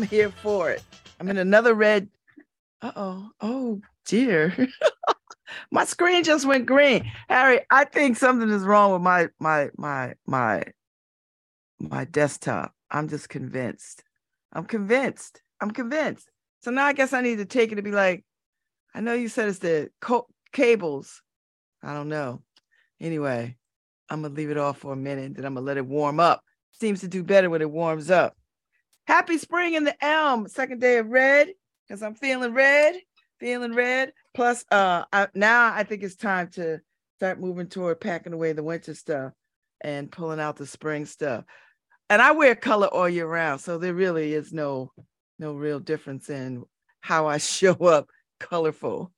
I'm here for it. I'm in another red. Uh oh. Oh, dear. my screen just went green. Harry, I think something is wrong with my my my my my desktop. I'm just convinced. I'm convinced. I'm convinced. So now I guess I need to take it to be like, I know you said it's the co- cables. I don't know. Anyway, I'm gonna leave it off for a minute, then I'm gonna let it warm up. Seems to do better when it warms up. Happy spring in the elm, second day of red, because I'm feeling red, feeling red. Plus, uh, I, now I think it's time to start moving toward packing away the winter stuff and pulling out the spring stuff. And I wear color all year round, so there really is no no real difference in how I show up colorful.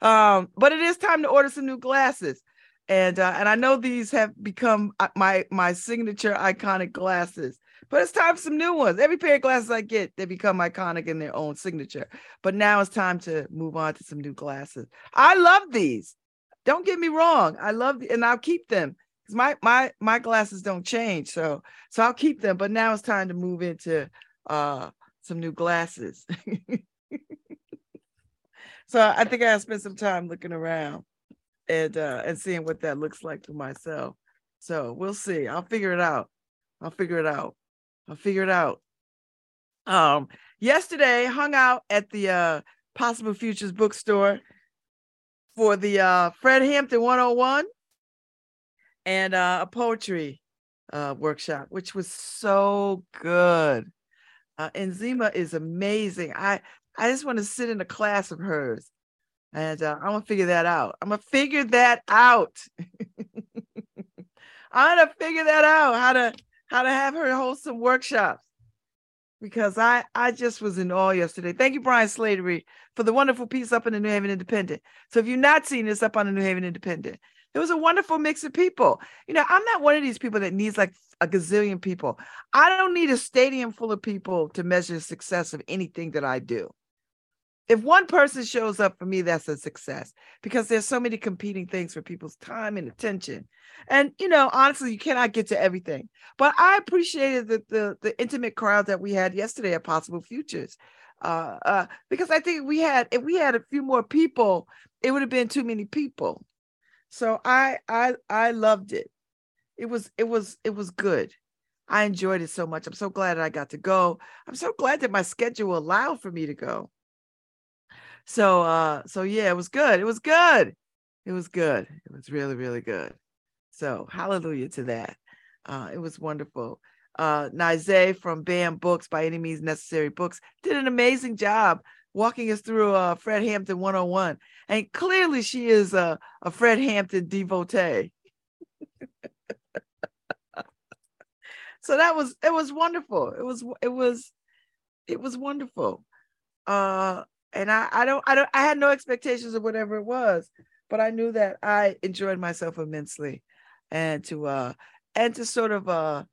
Um, but it is time to order some new glasses and uh, and I know these have become uh, my my signature iconic glasses. But it's time for some new ones. Every pair of glasses I get, they become iconic in their own signature. But now it's time to move on to some new glasses. I love these. Don't get me wrong. I love and I'll keep them because my my my glasses don't change. So so I'll keep them. But now it's time to move into uh some new glasses. so I think I spent some time looking around and uh and seeing what that looks like for myself. So we'll see. I'll figure it out. I'll figure it out. I'll figure it out. Um yesterday hung out at the uh Possible Futures bookstore for the uh Fred Hampton 101 and uh, a poetry uh workshop, which was so good. Uh Enzima is amazing. I I just want to sit in a class of hers and uh, I'm gonna figure that out. I'm gonna figure that out. I'm gonna figure that out how to how to have her host some workshops because I I just was in awe yesterday. Thank you, Brian Slattery, for the wonderful piece up in the New Haven Independent. So if you've not seen this up on the New Haven Independent, it was a wonderful mix of people. You know, I'm not one of these people that needs like a gazillion people. I don't need a stadium full of people to measure the success of anything that I do if one person shows up for me that's a success because there's so many competing things for people's time and attention. And you know honestly you cannot get to everything but i appreciated the the, the intimate crowd that we had yesterday at possible futures uh, uh, because i think we had if we had a few more people it would have been too many people. So i i i loved it. It was it was it was good. I enjoyed it so much. I'm so glad that i got to go. I'm so glad that my schedule allowed for me to go so uh so yeah, it was good. It was good. It was good. It was really, really good. So hallelujah to that. Uh it was wonderful. Uh Nize from BAM Books by any means necessary books did an amazing job walking us through uh Fred Hampton 101. And clearly she is a, a Fred Hampton devotee. so that was it was wonderful. It was it was it was wonderful. Uh and I, I don't I don't I had no expectations of whatever it was, but I knew that I enjoyed myself immensely, and to uh and to sort of uh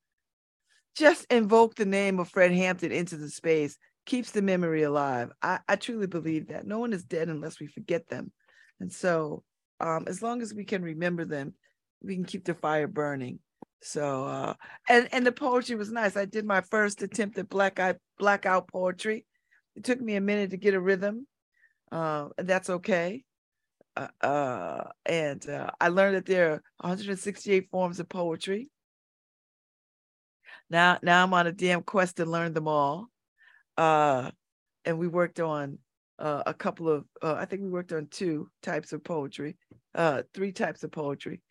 just invoke the name of Fred Hampton into the space keeps the memory alive. I, I truly believe that no one is dead unless we forget them, and so um as long as we can remember them, we can keep the fire burning. So uh and and the poetry was nice. I did my first attempt at black eye blackout poetry it took me a minute to get a rhythm, uh, and that's okay. Uh, uh, and uh, I learned that there are 168 forms of poetry. Now, now I'm on a damn quest to learn them all. Uh, and we worked on uh, a couple of, I think we worked on two types of poetry, three types of poetry,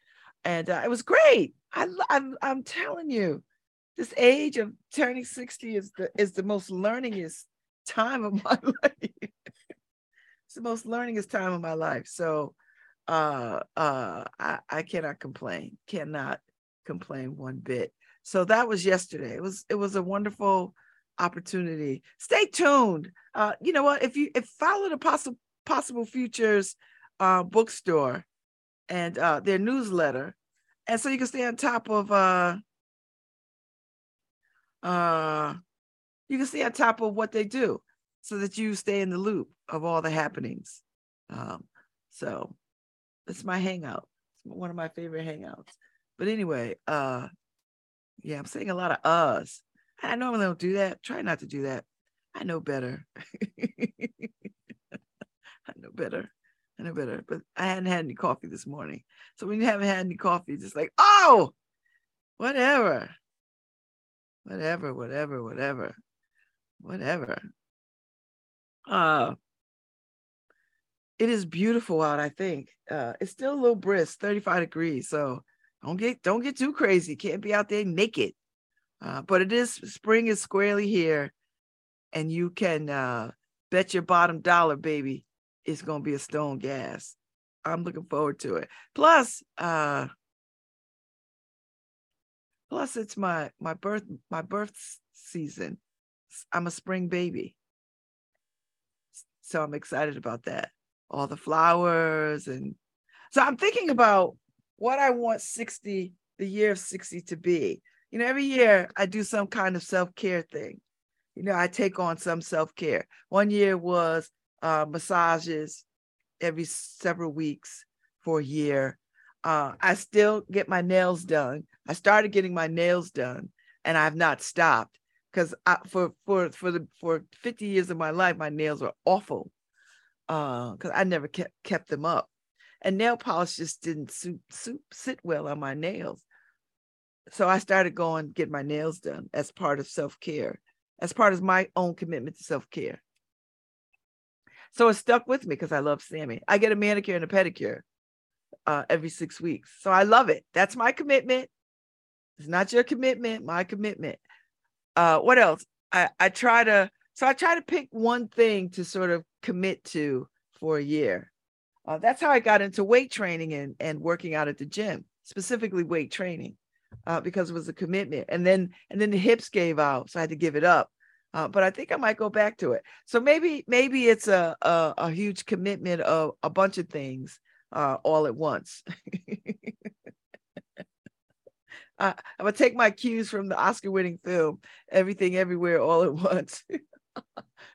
and it was great. I, I'm, I'm telling you, this age of turning 60 is the is the most learningest time of my life. it's the most learningest time of my life. So uh uh I, I cannot complain, cannot complain one bit. So that was yesterday. It was it was a wonderful opportunity. Stay tuned. Uh, you know what? If you if follow the possible possible futures uh bookstore and uh their newsletter, and so you can stay on top of uh uh you can stay on top of what they do so that you stay in the loop of all the happenings. Um, so it's my hangout. It's one of my favorite hangouts. But anyway, uh, Yeah, I'm saying a lot of us. I normally don't do that. Try not to do that. I know better. I know better. I know better. But I hadn't had any coffee this morning. So when you haven't had any coffee, it's just like, oh, whatever. Whatever, whatever, whatever. Whatever. Uh it is beautiful out, I think. Uh it's still a little brisk, 35 degrees. So don't get don't get too crazy. Can't be out there naked. Uh, but it is spring is squarely here, and you can uh, bet your bottom dollar, baby, it's gonna be a stone gas. I'm looking forward to it. Plus, uh, plus it's my my birth my birth season. I'm a spring baby, so I'm excited about that. All the flowers and so I'm thinking about what I want 60, the year of 60 to be. You know, every year I do some kind of self-care thing. You know, I take on some self-care. One year was uh, massages every several weeks for a year. Uh, I still get my nails done. I started getting my nails done, and I've not stopped because for for for the for 50 years of my life, my nails were awful because uh, I never kept kept them up and nail polish just didn't suit, suit, sit well on my nails. So I started going get my nails done as part of self care, as part of my own commitment to self care. So it stuck with me because I love Sammy. I get a manicure and a pedicure uh, every six weeks. So I love it. That's my commitment. It's not your commitment, my commitment. Uh, what else? I, I try to, so I try to pick one thing to sort of commit to for a year. Uh, that's how I got into weight training and, and working out at the gym, specifically weight training, uh, because it was a commitment. And then and then the hips gave out, so I had to give it up. Uh, but I think I might go back to it. So maybe maybe it's a a, a huge commitment of a bunch of things uh, all at once. I'm gonna take my cues from the Oscar-winning film "Everything Everywhere All at Once,"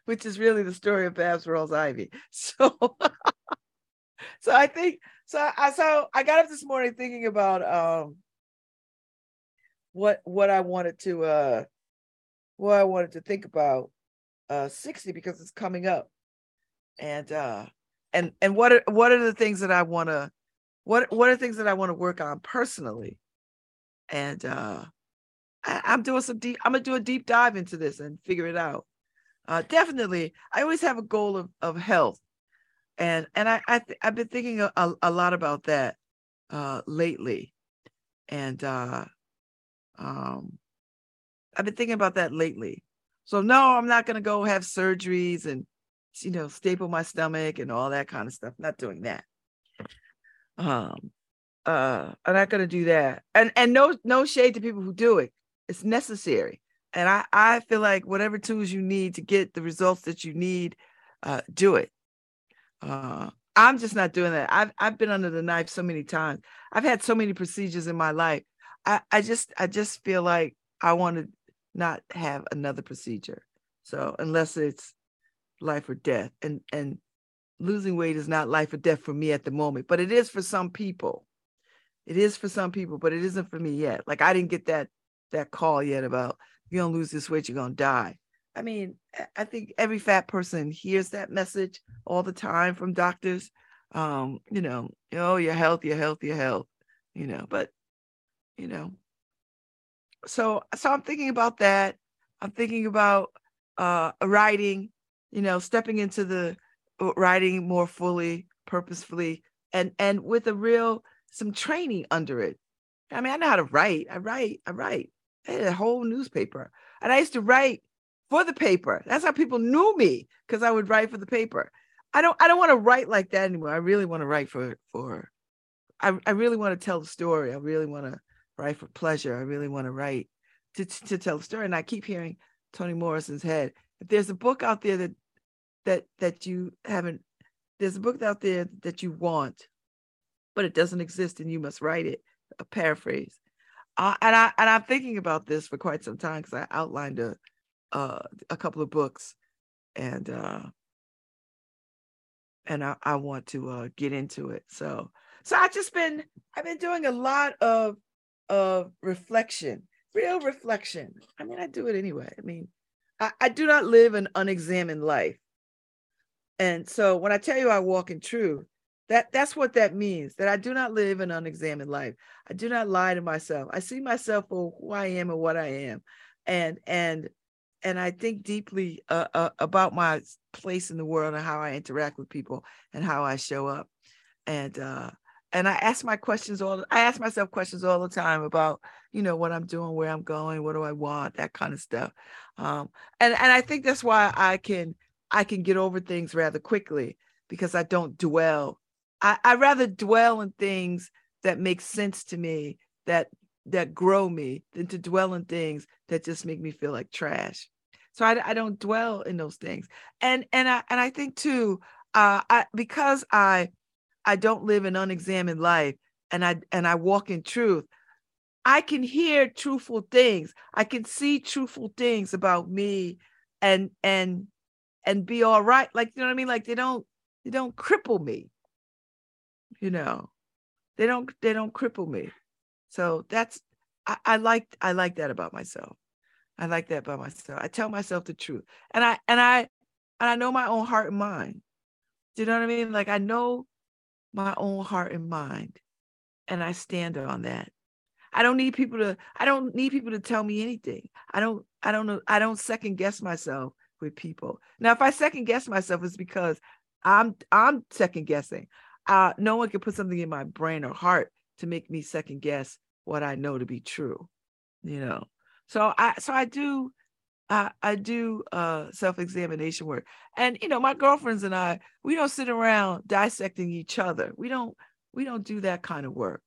which is really the story of Babz Rawls-Ivy. So. so I think so. I so I got up this morning thinking about um what what I wanted to uh what I wanted to think about uh 60 because it's coming up. And uh and and what are what are the things that I want to what what are things that I want to work on personally? And uh I, I'm doing some deep I'm gonna do a deep dive into this and figure it out. Uh definitely I always have a goal of of health and and I, I th- I've been thinking a, a, lot about that uh, lately, and uh, um, I've been thinking about that lately. So no, I'm not gonna go have surgeries and you know staple my stomach and all that kind of stuff. not doing that. Um, uh, I'm not gonna do that. And and no no shade to people who do it. It's necessary. And I I feel like whatever tools you need to get the results that you need, uh, do it uh, I'm just not doing that. I've I've been under the knife so many times. I've had so many procedures in my life. I, I just I just feel like I want to not have another procedure. So unless it's life or death, and and losing weight is not life or death for me at the moment, but it is for some people. It is for some people, but it isn't for me yet. Like I didn't get that that call yet about you're gonna lose this weight, you're gonna die. I mean, I think every fat person hears that message all the time from doctors. Um, you know, oh, your health, your health, your health, you know, but you know. So so I'm thinking about that. I'm thinking about uh writing, you know, stepping into the uh, writing more fully, purposefully, and and with a real some training under it. I mean, I know how to write. I write, I write. I had a whole newspaper. And I used to write for the paper. That's how people knew me because I would write for the paper. I don't I don't want to write like that anymore. I really want to write for for I, I really want to tell the story. I really want to write for pleasure. I really want to write to, to tell the story. And I keep hearing Toni Morrison's head. If there's a book out there that that that you haven't, there's a book out there that you want, but it doesn't exist and you must write it. A paraphrase. Uh, and I and I'm thinking about this for quite some time because I outlined a uh, a couple of books, and uh, and I, I want to uh, get into it. So so I just been I've been doing a lot of of reflection. real reflection. I mean, I do it anyway. I mean, I, I do not live an unexamined life. And so when I tell you I walk in truth, that that's what that means that i do not live an unexamined life. I do not lie to myself. I see myself for who i am and what i am. And and and i think deeply uh, uh, about my place in the world and how i interact with people and how i show up. And uh and i ask my questions all i ask myself questions all the time about you know what i'm doing where i'm going what do i want that kind of stuff. Um and and i think that's why i can i can get over things rather quickly because i don't dwell I, I rather dwell in things that make sense to me that that grow me than to dwell in things that just make me feel like trash. So i, I don't dwell in those things. And and i and i think too uh i because i i don't live an unexamined life and i and i walk in truth i can hear truthful things. I can see truthful things about me and and and be all right. Like you know what i mean? Like they don't they don't cripple me you know they don't they don't cripple me. So that's I, I like i like that about myself. I like that about myself. I tell myself the truth. And i and i and i know my own heart and mind. Do you know what i mean? Like i know my own heart and mind and i stand on that. I don't need people to i don't need people to tell me anything. I don't i don't know i don't second guess myself with people. Now if i second guess myself it's because i'm i'm second guessing uh, no one can put something in my brain or heart to make me second guess what I know to be true, you know. So I so I do I, I do uh, self-examination work. And you know, my girlfriends and I, we don't sit around dissecting each other. We don't we don't do that kind of work.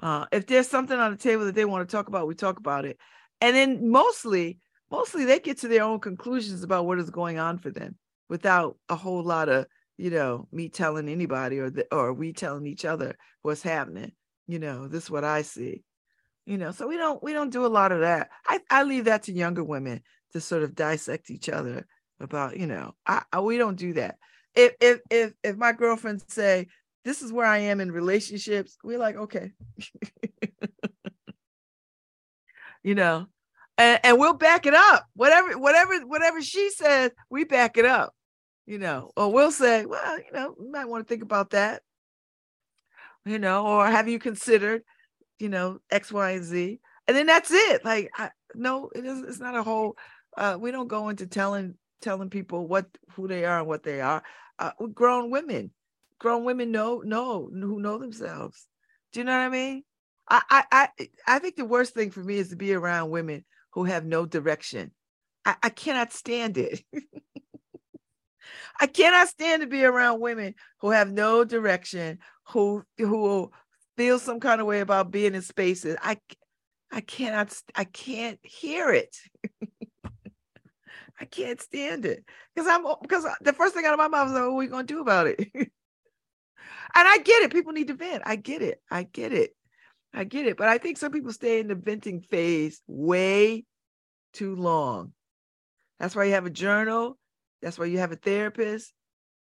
Uh, if there's something on the table that they want to talk about, we talk about it. And then mostly, mostly they get to their own conclusions about what is going on for them without a whole lot of you know, me telling anybody or the, or we telling each other what's happening. You know, this is what I see. You know, so we don't we don't do a lot of that. I, I leave that to younger women to sort of dissect each other about, you know, I, I we don't do that. If if if if my girlfriends say this is where I am in relationships, we're like, okay. you know, and, and we'll back it up. Whatever, whatever, whatever she says, we back it up you know, or we'll say, well, you know, you might want to think about that, you know, or have you considered, you know, X, Y, and Z, and then that's it. Like, I, no, it is. It's not a whole. Uh, we don't go into telling telling people what who they are and what they are. Uh, grown women, grown women know know who know themselves. Do you know what I mean? I I I, I think the worst thing for me is to be around women who have no direction. I, I cannot stand it. I cannot stand to be around women who have no direction, who who feel some kind of way about being in spaces. I I cannot I can't hear it. I can't stand it because I'm because the first thing out of my mouth is, oh, "What are we gonna do about it?" and I get it. People need to vent. I get it. I get it. I get it. But I think some people stay in the venting phase way too long. That's why you have a journal. That's why you have a therapist.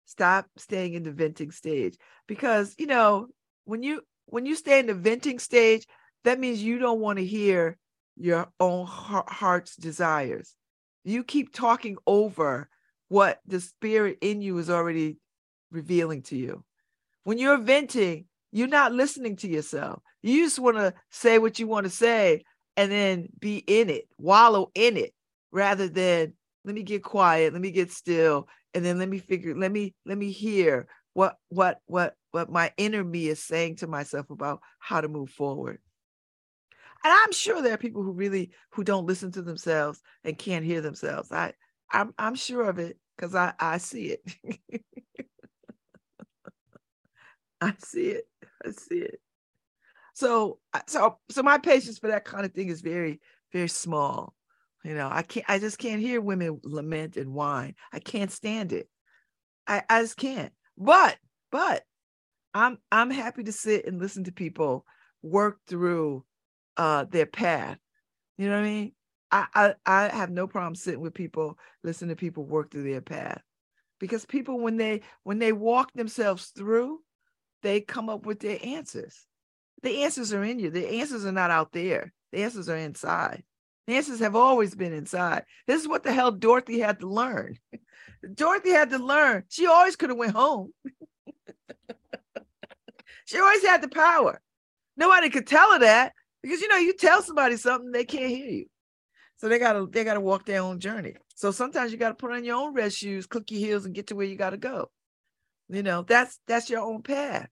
Stop staying in the venting stage because you know when you when you stay in the venting stage, that means you don't want to hear your own heart's desires. You keep talking over what the spirit in you is already revealing to you. When you're venting, you're not listening to yourself. You just want to say what you want to say and then be in it, wallow in it, rather than let me get quiet let me get still and then let me figure let me let me hear what what what what my inner me is saying to myself about how to move forward. And i'm sure there are people who really who don't listen to themselves and can't hear themselves. I i'm, I'm sure of it because i i see it. I see it. I see it. So so so my patience for that kind of thing is very very small you know, I can't, I just can't hear women lament and whine. I can't stand it. I, I just can't. But, but I'm I'm happy to sit and listen to people work through uh their path. You know what I mean? I, I I have no problem sitting with people, listening to people work through their path. Because people when they when they walk themselves through, they come up with their answers. The answers are in you. The answers are not out there. The answers are inside. Answers have always been inside. This is what the hell Dorothy had to learn. Dorothy had to learn. She always could have went home. she always had the power. Nobody could tell her that because you know you tell somebody something they can't hear you. So they gotta they gotta walk their own journey. So sometimes you gotta put on your own red shoes, click your heels, and get to where you gotta go. You know that's that's your own path.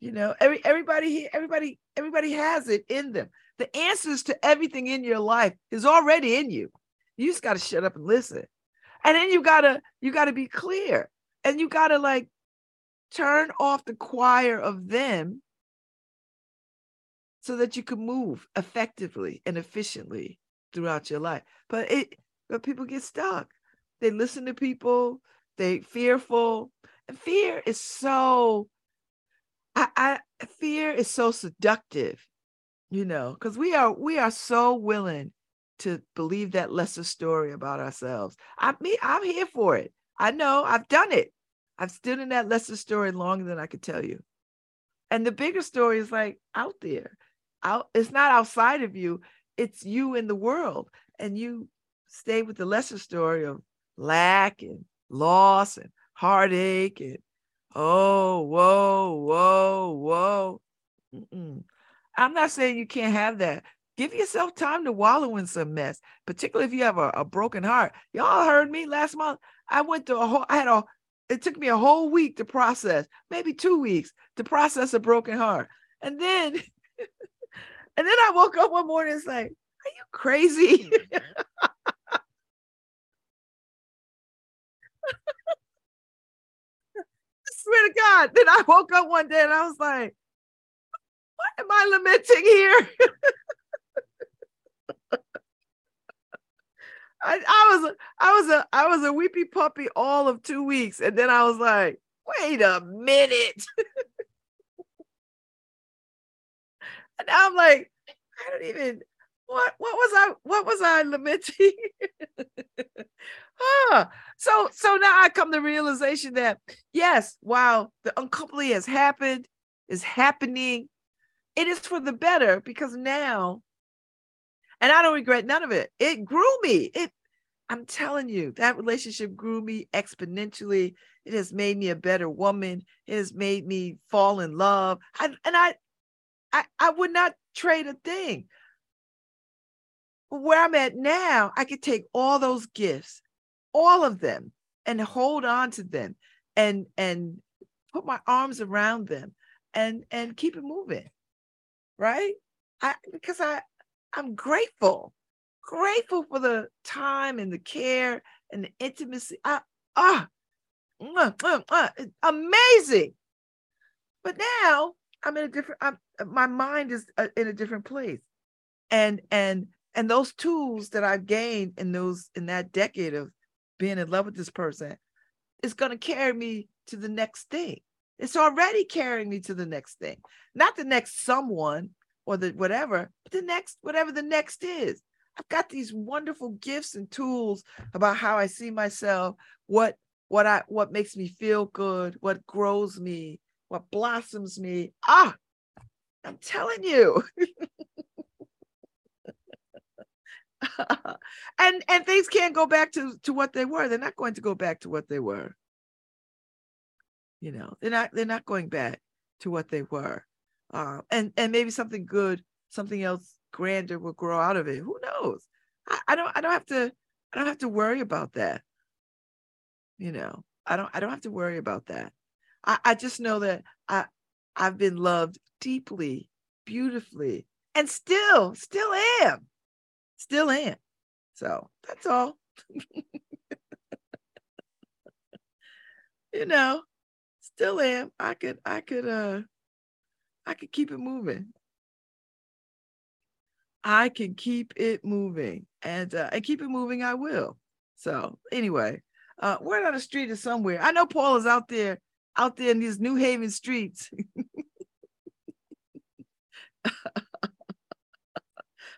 You know every everybody here everybody everybody has it in them. The answers to everything in your life is already in you. You just gotta shut up and listen. And then you gotta you gotta be clear, and you gotta like turn off the choir of them so that you can move effectively and efficiently throughout your life. But it but people get stuck. They listen to people, they fearful. And fear is so I, I fear is so seductive, you know, because we are we are so willing to believe that lesser story about ourselves. I mean I'm here for it. I know I've done it. I've stood in that lesser story longer than I could tell you. And the bigger story is like out there. Out, it's not outside of you it's you in the world and you stay with the lesser story of lack and loss and heartache and oh whoa whoa whoa Mm-mm. I'm not saying you can't have that. Give yourself time to wallow in some mess particularly if you have a, a broken heart. Y'all heard me last month. I went to a whole i had a it took me a whole week to process maybe two weeks to process a broken heart. And then And then I woke up one morning and like, are you crazy? I swear to God. Then I woke up one day and I was like, am I lamenting here? I, I was I was a I was a weepy puppy all of two weeks, and then I was like, wait a minute. And I'm like, I don't even what what was I what was I lamenting? huh. So so now I come to realization that yes, while the uncoupling has happened, is happening, it is for the better because now, and I don't regret none of it. It grew me. It I'm telling you, that relationship grew me exponentially. It has made me a better woman. It has made me fall in love. I, and I I, I would not trade a thing. Where I'm at now, I could take all those gifts, all of them, and hold on to them and and put my arms around them and and keep it moving. Right? I because I I'm grateful. Grateful for the time and the care and the intimacy. I ah amazing. But now I'm in a different. I'm, my mind is uh, in a different place, and and and those tools that I've gained in those in that decade of being in love with this person is going to carry me to the next thing. It's already carrying me to the next thing, not the next someone or the whatever, but the next whatever the next is. I've got these wonderful gifts and tools about how I see myself, what what I what makes me feel good, what grows me, what blossoms me. Ah, I'm telling you. and and things can't go back to to what they were. They're not going to go back to what they were. You know, they're not they're not going back to what they were. Uh, and and maybe something good, something else grander will grow out of it. Who knows? I, I don't I don't have to I don't have to worry about that. You know, I don't I don't have to worry about that. I, I just know that I I've been loved deeply, beautifully, and still, still am. Still am. So that's all. you know, still am. I could, I could, uh, I could keep it moving. I can keep it moving, and uh, and keep it moving. I will. So anyway, uh, word on the street is somewhere. I know Paul is out there out there in these New Haven streets.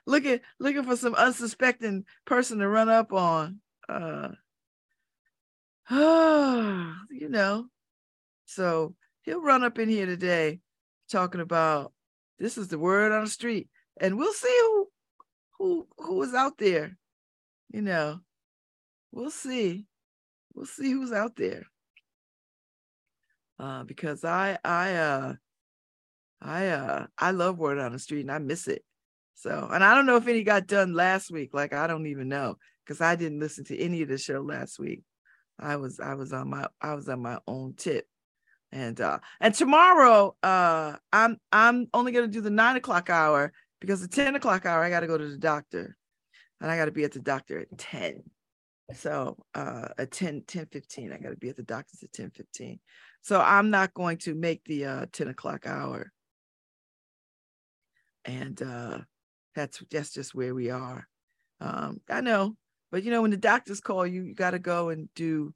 looking looking for some unsuspecting person to run up on. Uh, you know. So he'll run up in here today talking about This is the word on the street, and we'll see who who who is out there. You know, we'll see. We'll see who's out there. Uh, because I I uh I uh I love word on the street and I miss it. So, and I don't know if any got done last week. Like I don't even know because I didn't listen to any of the show last week. I was I was on my I was on my own tip. And uh and tomorrow uh I'm I'm only gonna do the nine o'clock hour because the 10 o'clock hour I gotta go to the doctor and I gotta be at the doctor at 10. So uh at 10 10 15, I gotta be at the doctor's at 10 15. So I'm not going to make the uh 10 o'clock hour. And uh that's that's just where we are. Um, I know, but you know, when the doctors call you, you got to go and do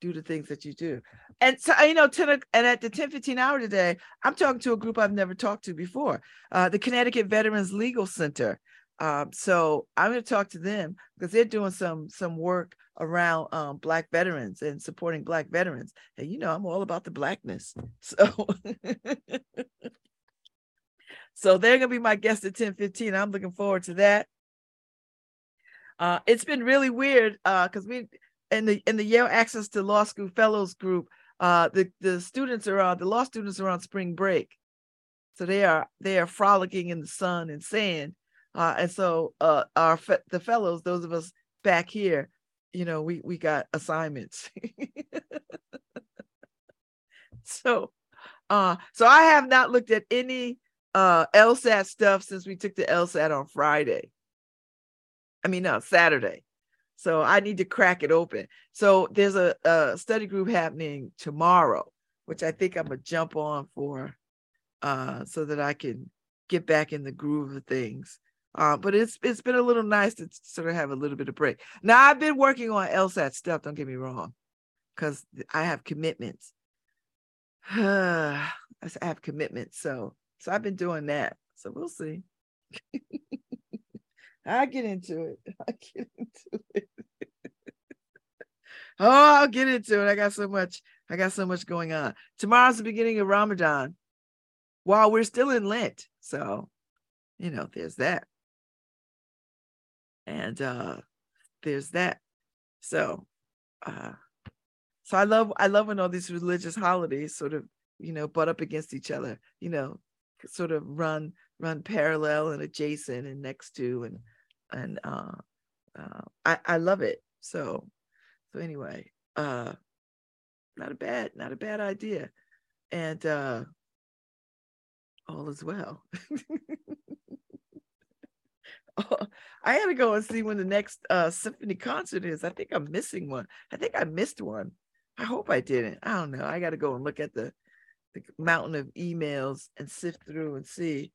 do the things that you do. And so you know, 10 and at the 10 15 hour today, I'm talking to a group I've never talked to before, uh, the Connecticut Veterans Legal Center. Um, so I'm going to talk to them because they're doing some some work around um, black veterans and supporting black veterans. And you know, I'm all about the blackness. So So they're gonna be my guest at 10 15. I'm looking forward to that. Uh, it's been really weird because uh, we in the in the Yale Access to Law School Fellows group, uh, the the students are on the law students are on spring break, so they are they are frolicking in the sun and sand, uh, and so uh, our the fellows, those of us back here, you know, we we got assignments. so, uh, so I have not looked at any uh LSAT stuff since we took the LSAT on Friday. I mean, no, Saturday. So I need to crack it open. So there's a, a study group happening tomorrow, which I think I'm gonna jump on for uh so that I can get back in the groove of things. Uh, but it's it's been a little nice to sort of have a little bit of break. Now I've been working on LSAT stuff, don't get me wrong, because I have commitments. I have commitments. So so I've been doing that. So we'll see. I get into it. I get into it. oh, I'll get into it. I got so much. I got so much going on. Tomorrow's the beginning of Ramadan. While we're still in Lent, so you know, there's that, and uh there's that. So, uh, so I love I love when all these religious holidays sort of you know butt up against each other. You know, sort of run run parallel and adjacent and next to and and uh, uh I I love it. So so anyway, uh not a bad not a bad idea. And uh all is well. oh, I had to go and see when the next uh symphony concert is. I think I'm missing one. I think I missed one. I hope I didn't. I don't know. I got to go and look at the the mountain of emails and sift through and see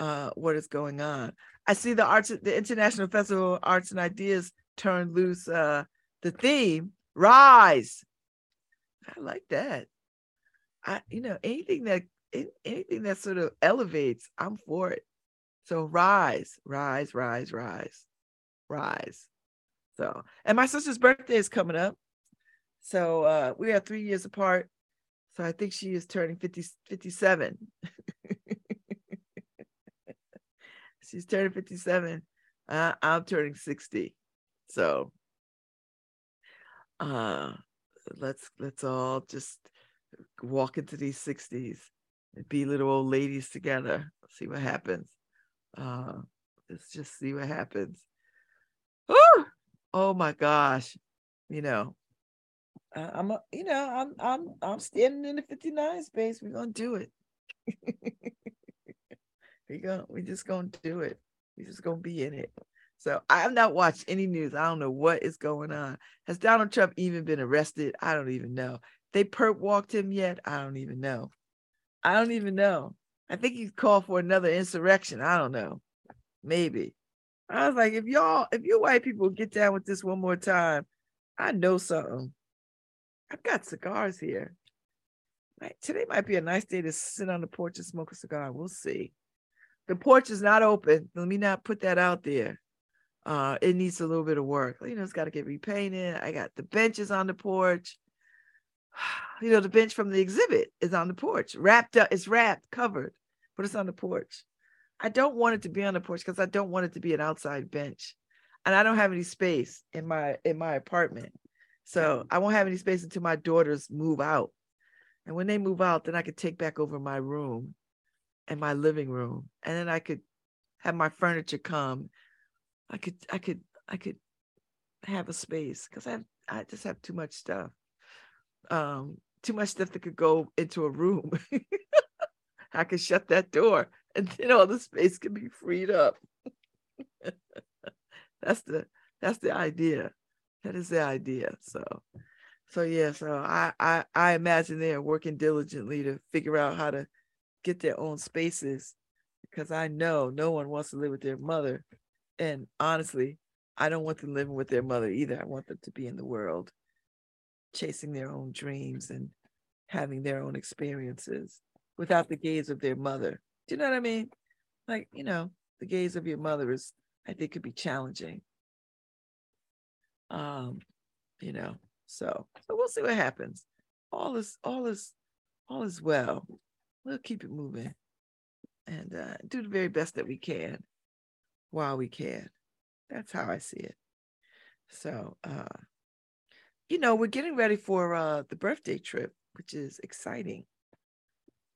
uh, what is going on. I see the arts, the International Festival of Arts and Ideas turned loose. Uh, the theme, rise. I like that. I, you know, anything that anything that sort of elevates, I'm for it. So rise, rise, rise, rise, rise. So, and my sister's birthday is coming up. So uh, we are three years apart. So I think she is turning 50, 57. She's turning 57. Uh, I'm turning 60. So uh let's let's all just walk into these 60s and be little old ladies together. See what happens. Uh let's just see what happens. Oh, oh my gosh. You know, I'm a, you know, I'm I'm I'm standing in the 59 space. We're gonna do it. we go, we just gonna do it. We just gonna be in it. So I have not watched any news. I don't know what is going on. Has Donald Trump even been arrested? I don't even know. They perp walked him yet? I don't even know. I don't even know. I think he's called for another insurrection. I don't know. Maybe. I was like, if y'all, if you white people get down with this one more time, I know something. I've got cigars here. Today might be a nice day to sit on the porch and smoke a cigar. We'll see. The porch is not open. Let me not put that out there. Uh, it needs a little bit of work. You know, it's got to get repainted. I got the benches on the porch. You know, the bench from the exhibit is on the porch, wrapped up. It's wrapped, covered, but it's on the porch. I don't want it to be on the porch because I don't want it to be an outside bench. And I don't have any space in my in my apartment. So I won't have any space until my daughters move out. And when they move out, then I could take back over my room and my living room. And then I could have my furniture come. I could I could I could have a space because I have I just have too much stuff. Um, too much stuff that could go into a room. I could shut that door and then all the space can be freed up. that's the that's the idea. That is the idea. So so yeah, so I, I I imagine they are working diligently to figure out how to get their own spaces because I know no one wants to live with their mother. And honestly, I don't want them living with their mother either. I want them to be in the world, chasing their own dreams and having their own experiences without the gaze of their mother. Do you know what I mean? Like, you know, the gaze of your mother is, I think, could be challenging. Um, you know, so so we'll see what happens. All is all is all is well. We'll keep it moving and uh, do the very best that we can while we can. That's how I see it. So, uh, you know, we're getting ready for uh, the birthday trip, which is exciting.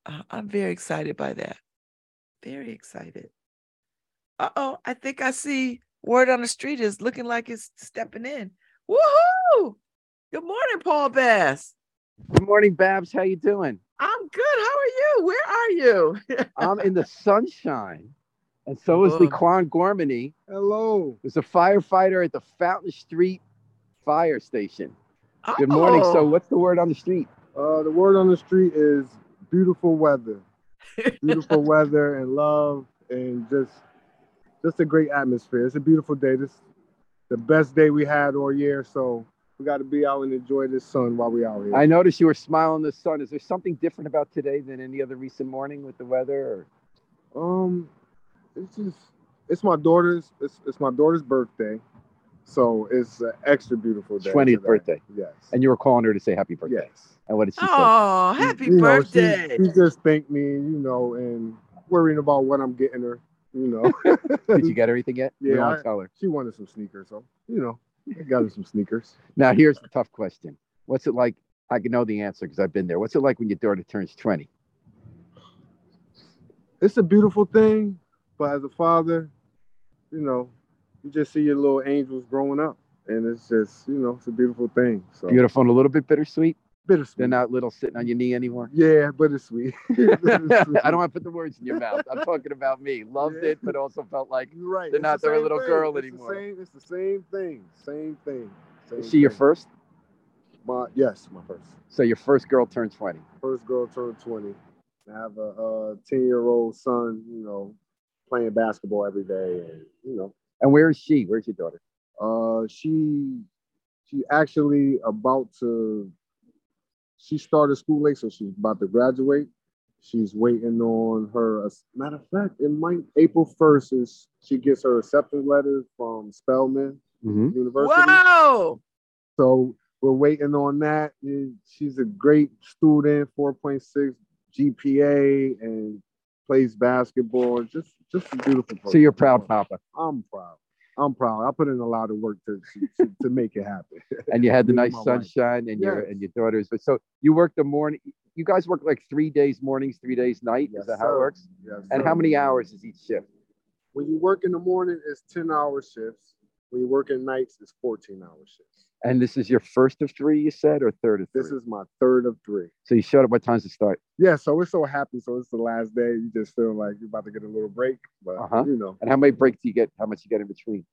Uh, I'm very excited by that. Very excited. Uh oh, I think I see word on the street is looking like it's stepping in. Woohoo! Good morning, Paul Bass. Good morning, Babz. How you doing? I'm good. How are you? Where are you? I'm in the sunshine. And so is Oh. Laquan Gormany. Hello. There's a firefighter at the Fountain Street Fire Station. Good morning. So Oh. what's the word on the street? Uh, the word on the street is beautiful weather. Beautiful weather and love and just just a great atmosphere. It's a beautiful day. This the best day we had all year. So we got to be out and enjoy this sun while we out here. I noticed you were smiling the sun. Is there something different about today than any other recent morning with the weather? Or? um, it's just it's my daughter's it's, it's my daughter's birthday, so it's an extra beautiful day. 20th birthday. Yes. And you were calling her to say happy birthday. yes. And what did she say? Oh, happy You know, she- birthday. She, just thanked me, you know, and worrying about what I'm getting her, you know. Did you get her anything yet? Yeah, don't I- to tell her. She wanted some sneakers, so you know, I got her some sneakers. Now, here's the tough question. What's it like? I can know the answer because I've been there. What's it like when your daughter turns 20? It's a beautiful thing, but as a father, you know, you just see your little angels growing up, and it's just, you know, it's a beautiful thing. So Beautiful and a little bit bittersweet. Bittersweet. They're not little sitting on your knee anymore. Yeah, bittersweet. I don't want to put the words in your mouth. I'm talking about me. Loved Yeah. it, but also felt like You're right. They're it's not the their little thing. girl It's the anymore. same- it's the same thing. Same thing. Same is she your first? My yes, my first. So your first girl turned 20. First girl turned 20. I have a 10 year old son, you know, playing basketball every day. And, you know, And where is she? Where's your daughter? uh, she she actually about to, she started school late, so she's about to graduate. She's waiting on her. As matter of fact, it might April 1st is she gets her acceptance letter from Spelman Mm-hmm. University. Whoa. So we're waiting on that. She's a great student, 4.6 GPA, and plays basketball. Just, just a beautiful. So you're proud papa. I'm proud. I'm proud. I put in a lot of work to to, to make it happen. And you had the nice my wife. sunshine and your Yes. and your daughters. But so you work the morning. You guys work like three days mornings, three days night. Yes, is that how it works? Yes, And sir. how many hours is each shift? When you work in the morning, it's 10 hour shifts. When you work at nights, it's 14 hour shifts. And this is your first of three, you said, or third of three? This is my third of three. so you showed up. What times to start? Yeah, so we're so happy. So it's the last day. You just feel like you're about to get a little break, but Uh-huh. you know. And how many breaks do you get? How much you get in between?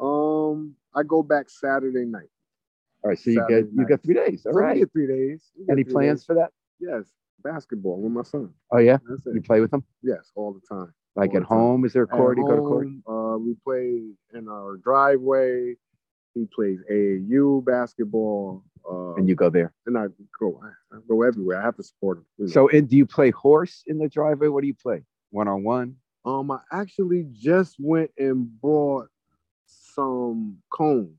Um, I go back Saturday night. All right, so you Saturday get you get three days. All So right. get three days. Get Any three plans days. for that? Yes, basketball with my son. Oh yeah, you play with him? Yes, all the time. Like at home. Is there a At court? You go to court. home, Uh, we play in our driveway. He plays AAU basketball. Uh, and you go there. and I go, I, I go everywhere. I have to support him. So, and do you play horse in the driveway? What do you play? One on one. Um, I actually just went and brought some cones.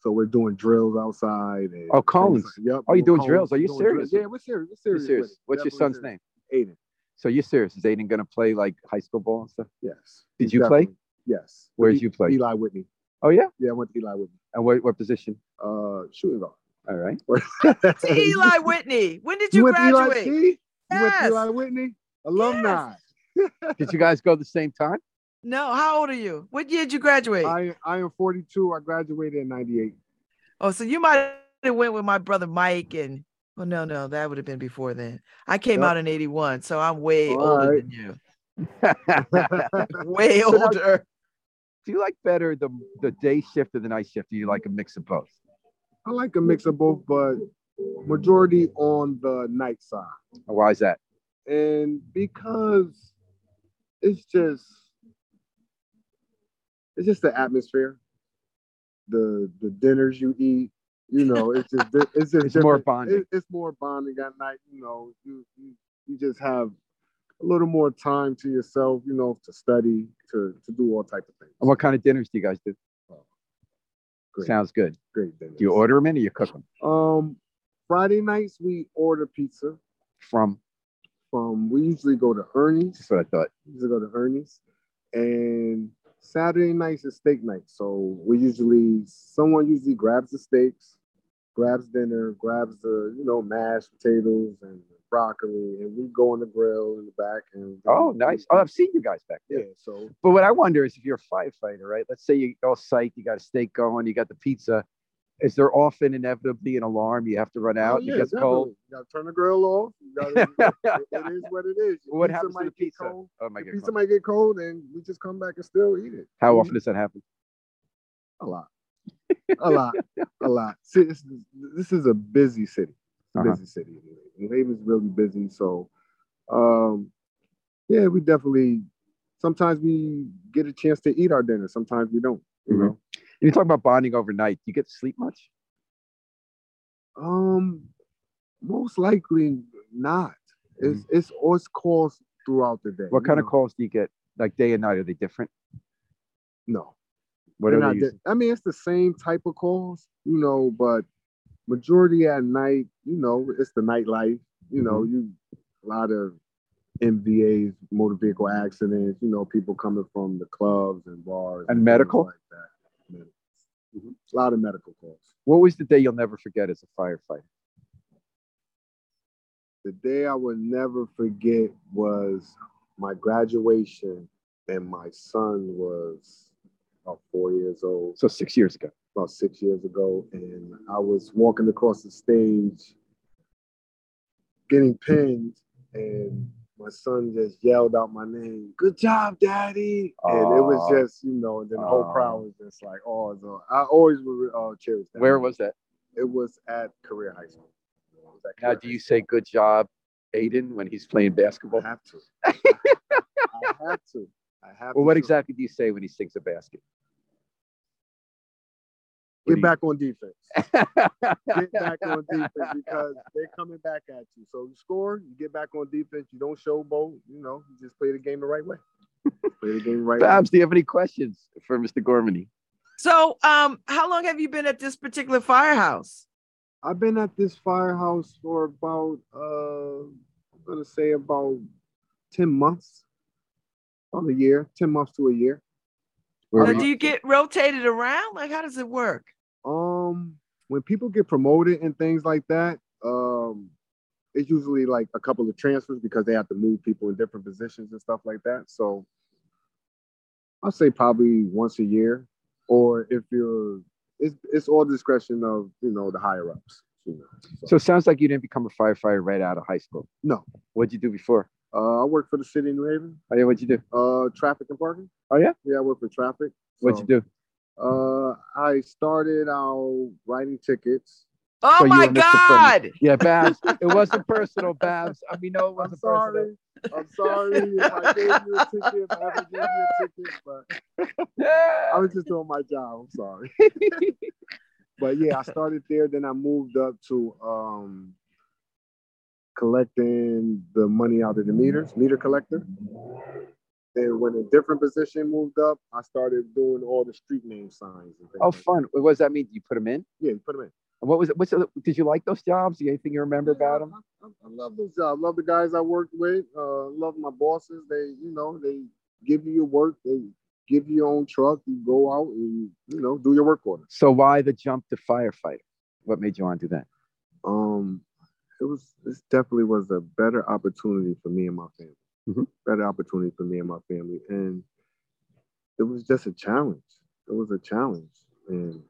So we're doing drills outside. And Oh, cones. Yep. Oh, you're doing drills. Are you serious? Yeah, we're serious. We're serious. with Serious. it. What's your Definitely son's serious. name? Aiden. So you're serious? Is Aiden gonna play like high school ball and stuff? Yes. Did He's you play? Yes. Where'd E- you play? Eli Whitney. Oh yeah. Yeah, I went to Eli Whitney. And what what position? Uh, shooting guard. All right. To Eli Whitney. When did You you, went to Eli, graduate? see? You went Yes. to Eli Whitney? Alumni. Yes. Did you guys go the same time? No, how old are you? What year did you graduate? I I am 42. I graduated in 98. oh, so you might have went with my brother Mike and well, no, no, that would have been before then. I came Yep. out in 81, so I'm way All older right. than you. Way So now- older. Do you like better the the day shift or the night shift? Do you like a mix of both? I like a mix of both, but majority on the night side. Why is that? And because it's just it's just the atmosphere, the the dinners you eat, you know, it's just it's just It's more bonding. It- it's more bonding at night, you know. You, you you just have a little more time to yourself, you know, to study, to to do all type of things. And what kind of dinners do you guys do? Great, Sounds good. great dinners. Do you order them in or you cook them Um, Friday nights we order pizza from? from. We usually go to Ernie's. That's what I thought. We usually go to Ernie's, and Saturday nights is steak night. So we usually someone usually grabs the steaks, grabs dinner, grabs the you know mashed potatoes and broccoli, and we go on the grill in the back. And Oh, nice. Oh, I've seen you guys back yeah. there. So But what I wonder is if you're a firefighter, right? Let's say you all psyched, you got a steak going, you got the pizza. Is there often inevitably an alarm? You have to run out. Oh, it yeah, gets cold. You gotta turn the grill off. You gotta, it, it is what it is. Your What happens to the pizza? cold. Oh my god. pizza might get cold, and we just come back and still eat it. How often does that happen? A lot. A lot. a lot. See, this is, this is a busy city. A Uh-huh. busy city. New Haven's really busy. So, um, yeah, we definitely, sometimes we get a chance to eat our dinner. Sometimes we don't, you Mhm. know? You talk about bonding overnight. Do you get to sleep much? Um, most likely not. It's, it's, it's calls throughout the day. Mm-hmm. What kind of calls do you get? Like day and night? Are they different? No. What they? I mean, it's the same type of calls, you know, but majority at night, you know, it's the nightlife. You know, Mm-hmm. you a lot of MVAs, motor vehicle accidents. You know, people coming from the clubs and bars And things medical? like that. Mhm. A lot of medical calls. What was the day you'll never forget as a firefighter? The day I will never forget was my graduation, and my son was about four years old. So six years ago. about six years ago, and I was walking across the stage, getting pinned, and my son just yelled out my name, "Good job, Daddy!" And it was just, you know, and then the whole crowd was just like, "Oh!" So I always would uh, cherish that. Where was that? it? Was at Career High School. Now, do you say good job, Aiden, when he's playing basketball? I have to. I have to. I have Well, to. what exactly do you say when he sinks a basket? What Get do back on defense. get back on defense because they're coming back at you. So you score, you get back on defense. You don't show showboat. You know, you just play the game the right way. play the game right Babz, do you have any questions for Mr. Garmany? So, um, how long have you been at this particular firehouse? I've been at this firehouse for about, uh, I'm gonna say about ten months, about a year, ten months to a year. Where do you- you get rotated around? Like, how does it work? Um, when people get promoted and things like that, um, it's usually like a couple of transfers because they have to move people in different positions and stuff like that. So I'll say probably once a year, or if you're, it's it's all discretion of you know the higher ups. You know. So it sounds like you didn't become a firefighter right out of high school. no, What'd you do before? uh, I work for the city of New Haven, Oh, yeah, what'd you do? uh, traffic and parking. Oh, yeah? Yeah, I work for traffic. What'd you do? Uh, I started out writing tickets. Oh my were Mr. Friendly. God! Yeah, Babz. it wasn't personal, Babz. I mean, no, it I'm wasn't personal. sorry. I'm sorry if I gave you a ticket, if I ever gave you a ticket, but I was just doing my job. I'm sorry. but yeah, I started there. Then I moved up to um, collecting the money out of the meters, meter collector. Then when a different position moved up, I started doing all the street name signs. And things oh, like fun. What does that mean? You put them in? Yeah, you put them in. What was it? What's the, did you like those jobs? Anything you remember about them? I, I, I love those jobs. I love the guys I worked with. Uh, love my bosses. They, you know, they give you your work. They give you your own truck. You go out and you know do your work order. So why the jump to firefighter? What made you want to do that? Um, it was this definitely was a better opportunity for me and my family. Mhm. Better opportunity for me and my family, and it was just a challenge. It was a challenge, and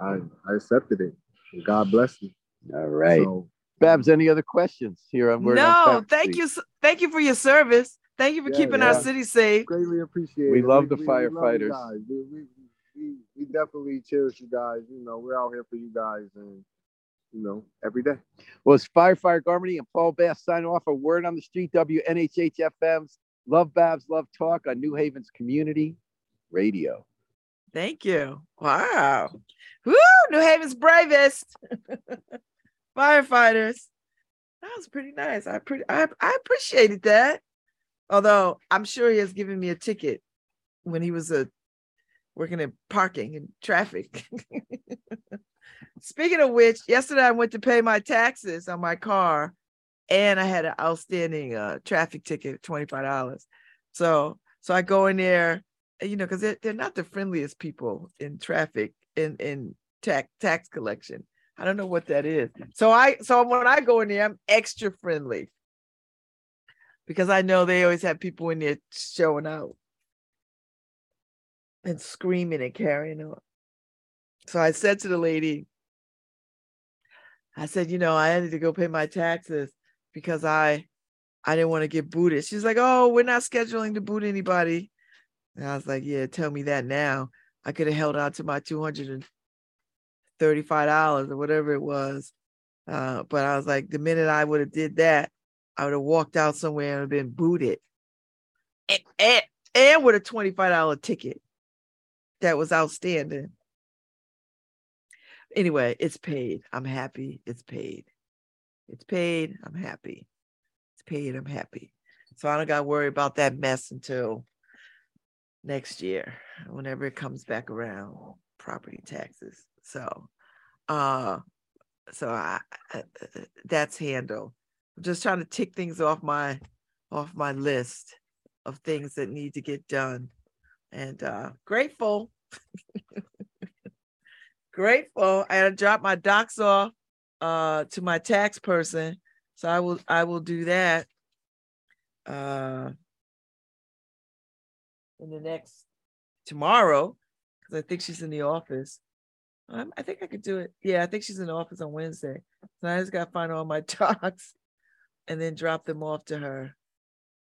I I accepted it. And God bless me. All right. So, Babz, any other questions here on Word on no, Fountain thank Street? you, thank you for your service. Thank you for Yeah, keeping our city safe. greatly appreciate We it. love the you firefighters. guys. We, we, we, we definitely cherish you guys. You know, we're out here for you guys and, you know, every day. Well, it's Firefighter Garmany and Paul Bass signing off a Word on the Street WNHH FM's Love Babz, Love Talk on New Haven's Community Radio. Thank you. Wow. Woo, New Haven's bravest firefighters. That was pretty nice. I pretty I, I appreciated that. Although I'm sure he has given me a ticket when he was uh, working in parking and traffic. Speaking of which, yesterday I went to pay my taxes on my car and I had an outstanding uh, traffic ticket, $25. So so I go in there you know, because they're, they're not the friendliest people in traffic in in tax tax collection. I don't know what that is. So I so when I go in there, I'm extra friendly because I know they always have people in there showing out and screaming and carrying on. So I said to the lady, I said, you know, I had to go pay my taxes because I I didn't want to get booted. She's like, oh, we're not scheduling to boot anybody. And I was like, yeah, tell me that now. I could have held on to my $235 or whatever it was. Uh, but I was like, the minute I would have did that, I would have walked out somewhere and been booted. And, and, and with a $25 ticket that was outstanding. Anyway, it's paid. I'm happy. It's paid. It's paid. I'm happy. It's paid. I'm happy. So I don't got to worry about that mess until next year whenever it comes back around property taxes so uh so I, I uh, that's handled i'm just trying to tick things off my off my list of things that need to get done and uh grateful grateful i had to drop my docs off uh to my tax person so i will i will do that uh in the next tomorrow because I think she's in the office. I think I could do it. Yeah, I think she's in the office on Wednesday. So I just got to find all my docs and then drop them off to her,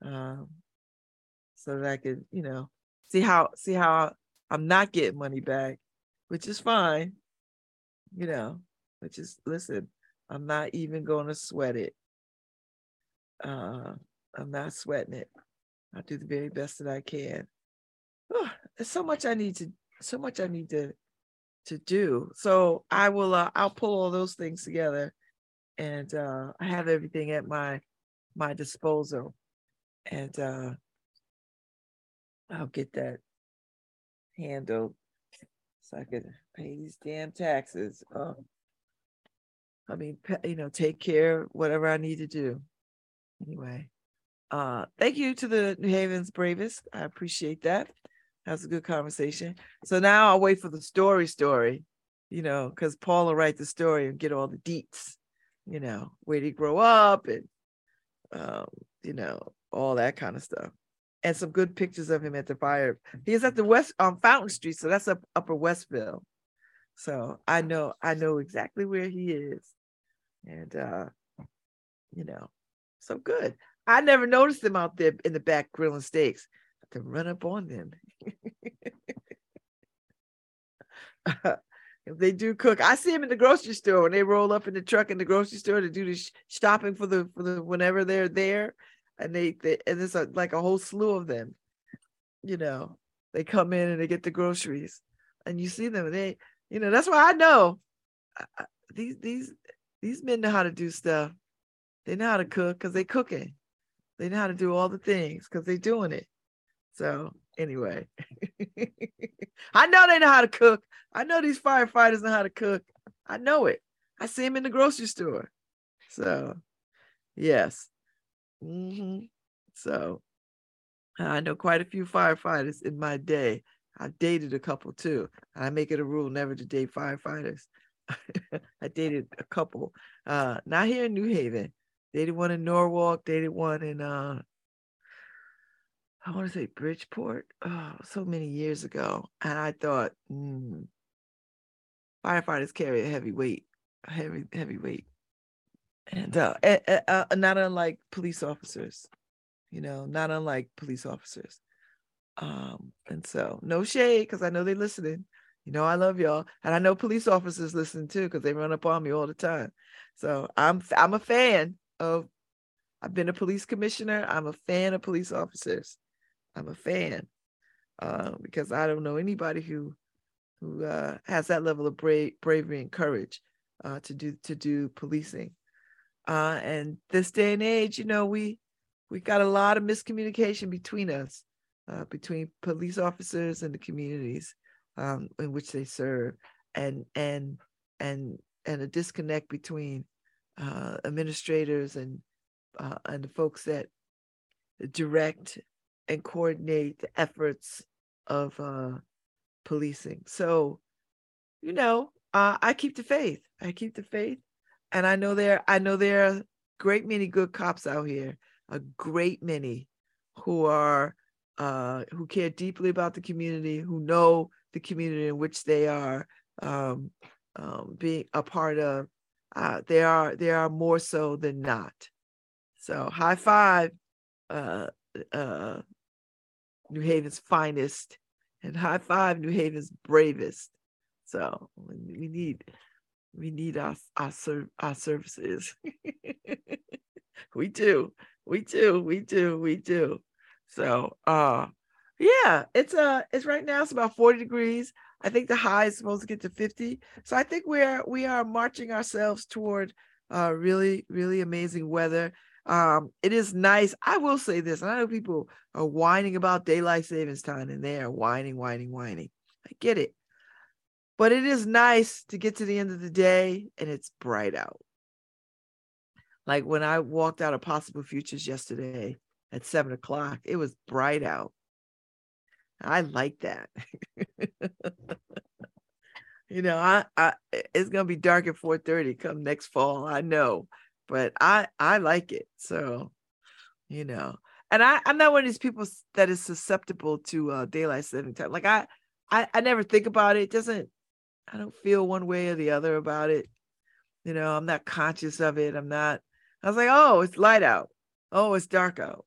um, so that I could, you know, see how see how I'm not getting money back, which is fine. You know, which is listen, I'm not even going to sweat it. Uh, I'm not sweating it. I'll do the very best that I can. Oh, there's so much I need to so much I need to to do. So I will uh, I'll pull all those things together and uh I have everything at my my disposal and uh I'll get that handled so I could pay these damn taxes. Uh, I mean, you know, take care of whatever I need to do. Anyway, uh, thank you to the New Haven's bravest. I appreciate that. That was a good conversation. So now I'll wait for the story story, you know, because Paul will write the story and get all the deets, you know, where he grow up and, um, you know, all that kind of stuff. And some good pictures of him at the fire. He's at the West on Fountain Street, so that's up Upper Westville. So I know I know exactly where he is, and uh, you know, so good. I never noticed them out there in the back grilling steaks. I have to run up on them. if they do cook, I see them in the grocery store when they roll up in the truck in the grocery store to do the sh- shopping for the for the whenever they're there, and they, they and there's a, like a whole slew of them. You know, they come in and they get the groceries, and you see them. They, you know, that's why I know I- these these these men know how to do stuff. They know how to cook because they cooking. They know how to do all the things because they're doing it. So anyway, I know they know how to cook. I know these firefighters know how to cook. I know it. I see them in the grocery store. So, yes. Hmm So, I know quite a few firefighters in my day. I've dated a couple too. I make it a rule never to date firefighters. I dated a couple, uh, not here in New Haven. Dated one in Norwalk, dated one in uh I want to say Bridgeport. Oh, so many years ago. And I thought, mm, firefighters carry a heavy weight, a heavy, heavy weight. And uh, uh, uh, not unlike police officers, you know, not unlike police officers. Um, and so no shade, because I know they're listening. You know, I love y'all. And I know police officers listen too, because they run up on me all the time. So I'm I'm a fan of I've been a police commissioner. I'm a fan of police officers. I'm a fan uh, because I don't know anybody who who uh, has that level of brave, bravery and courage uh, to do to do policing. Uh, and this day and age, you know, we we got a lot of miscommunication between us, uh, between police officers and the communities um, in which they serve, and and and and a disconnect between uh, administrators and and the folks that direct and coordinate the efforts of uh, policing. So, you know, uh, I keep the faith. I keep the faith, and I know there. I know there are great many good cops out here. A great many who are uh, who care deeply about the community, who know the community in which they are um, um, being a part of. Uh, there are there are more so than not. So high five, uh, uh, New Haven's finest, and high five New Haven's bravest. So we need we need our our, our services. we do, we do, we do, we do. So uh yeah, it's uh it's right now it's about 40 degrees. I think the high is supposed to get to 50. So I think we're we are marching ourselves toward uh really, really amazing weather. Um, it is nice. I will say this. And I know people are whining about daylight savings time and they are whining, whining, whining. I get it. But it is nice to get to the end of the day and it's bright out. Like when I walked out of Possible Futures yesterday at seven o'clock, it was bright out. I like that. you know, I, I it's gonna be dark at 4:30 come next fall. I know but I I like it. So, you know, and I I'm not one of these people that is susceptible to uh, daylight saving time. Like I I I never think about it. it. Doesn't I don't feel one way or the other about it. You know, I'm not conscious of it. I'm not. I was like, oh, it's light out. Oh, it's dark out.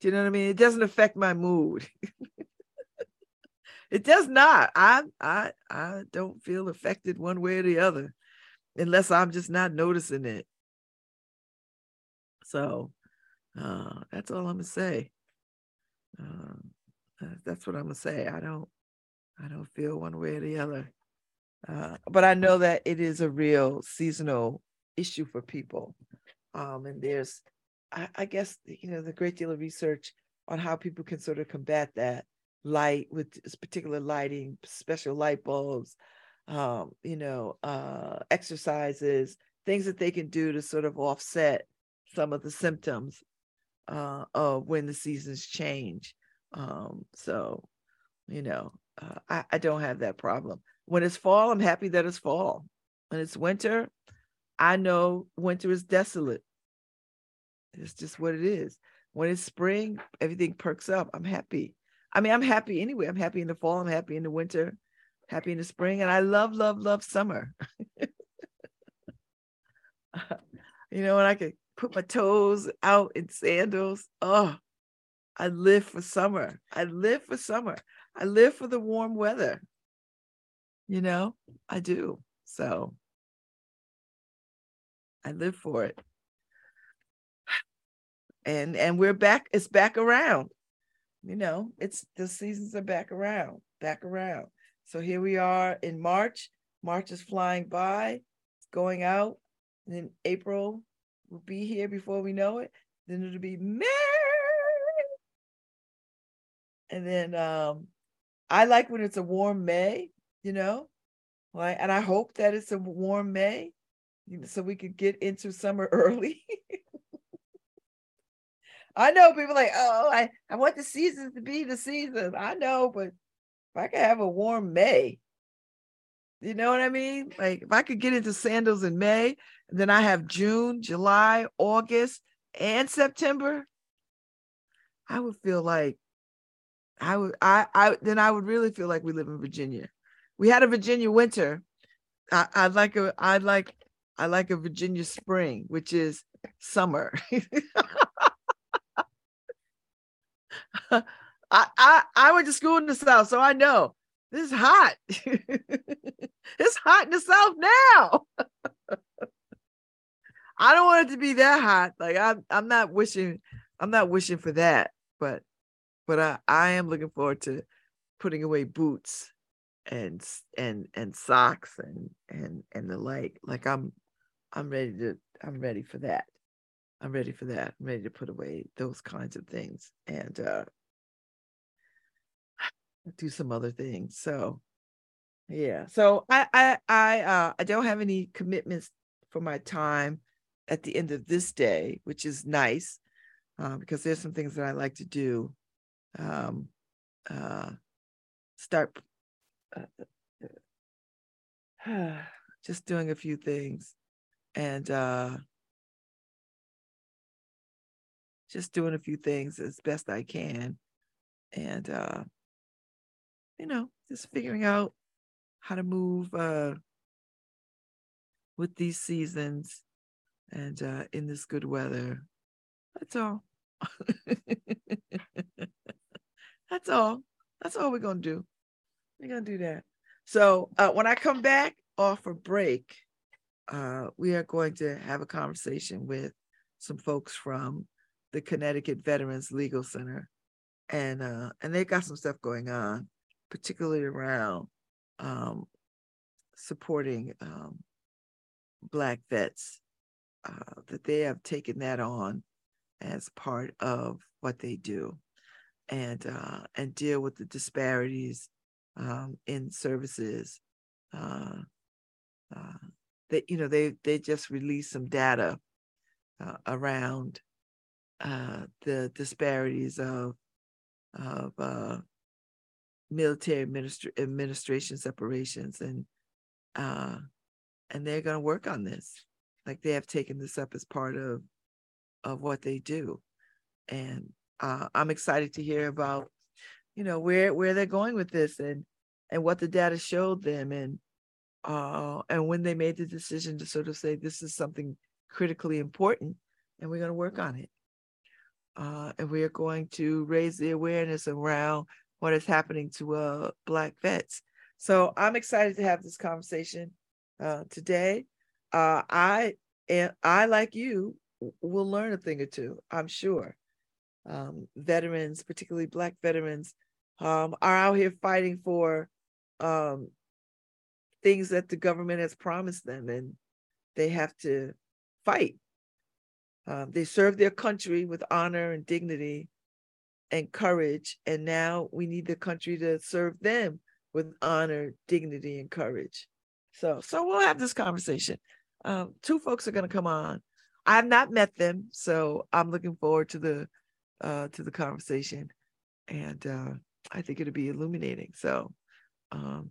Do you know what I mean? It doesn't affect my mood. it does not. I I I don't feel affected one way or the other unless I'm just not noticing it. So uh, that's all I'm gonna say. Uh, that's what I'm gonna say. I don't, I don't feel one way or the other. Uh, but I know that it is a real seasonal issue for people, um, and there's, I, I guess, you know, the great deal of research on how people can sort of combat that light with particular lighting, special light bulbs, um, you know, uh, exercises, things that they can do to sort of offset some of the symptoms uh, of when the seasons change. Um, so, you know, uh, I, I don't have that problem. When it's fall, I'm happy that it's fall. When it's winter, I know winter is desolate. It's just what it is. When it's spring, everything perks up. I'm happy. I mean, I'm happy anyway. I'm happy in the fall. I'm happy in the winter happy in the spring. And I love, love, love summer. you know, and I could put my toes out in sandals. Oh, I live for summer. I live for summer. I live for the warm weather. You know, I do. So I live for it. And and we're back, it's back around. You know, it's the seasons are back around, back around. So here we are in March. March is flying by, it's going out. And then April will be here before we know it. Then it'll be May. And then um, I like when it's a warm May, you know, Like, and I hope that it's a warm May, so we could get into summer early. I know people like, oh, I, I want the seasons to be the season. I know, but if I could have a warm May, you know what I mean? Like if I could get into sandals in May, then I have June, July, August, and September, I would feel like I would I I then I would really feel like we live in Virginia. We had a Virginia winter. I, I'd like a I'd like I like a Virginia spring, which is summer. I, I I went to school in the South, so I know this is hot. it's hot in the South now. I don't want it to be that hot. Like I'm I'm not wishing I'm not wishing for that, but but I, I am looking forward to putting away boots and and and socks and and and the like. Like I'm I'm ready to I'm ready for that. I'm ready for that. I'm ready to put away those kinds of things and uh do some other things. So yeah. So I I I uh I don't have any commitments for my time at the end of this day, which is nice uh, because there's some things that I like to do. Um, uh, start uh, just doing a few things and uh, just doing a few things as best I can. And, uh, you know, just figuring out how to move uh, with these seasons and uh, in this good weather. That's all. That's all. That's all we're gonna do. We're gonna do that. So uh, when I come back off a break, uh, we are going to have a conversation with some folks from the Connecticut Veterans Legal Center, and uh, and they've got some stuff going on, particularly around um, supporting um, Black vets uh, that they have taken that on as part of what they do and uh, and deal with the disparities um, in services uh, uh, that you know they they just released some data uh, around uh, the disparities of of uh, military administra- administration separations and and they're going to work on this. Like they have taken this up as part of of what they do. And uh, i'm excited to hear about you know where where they're going with this and and what the data showed them and uh and when they made the decision to sort of say this is something critically important and we're going to work on it uh and we are going to raise the awareness around what is happening to uh black vets so i'm excited to have this conversation uh today uh, I and I like you will learn a thing or two. I'm sure. Um, veterans, particularly Black veterans, um, are out here fighting for um, things that the government has promised them, and they have to fight. Um, they serve their country with honor and dignity and courage, and now we need the country to serve them with honor, dignity, and courage. So, so we'll have this conversation. Um, two folks are going to come on. I have not met them, so I'm looking forward to the uh, to the conversation, and uh, I think it'll be illuminating. So, um,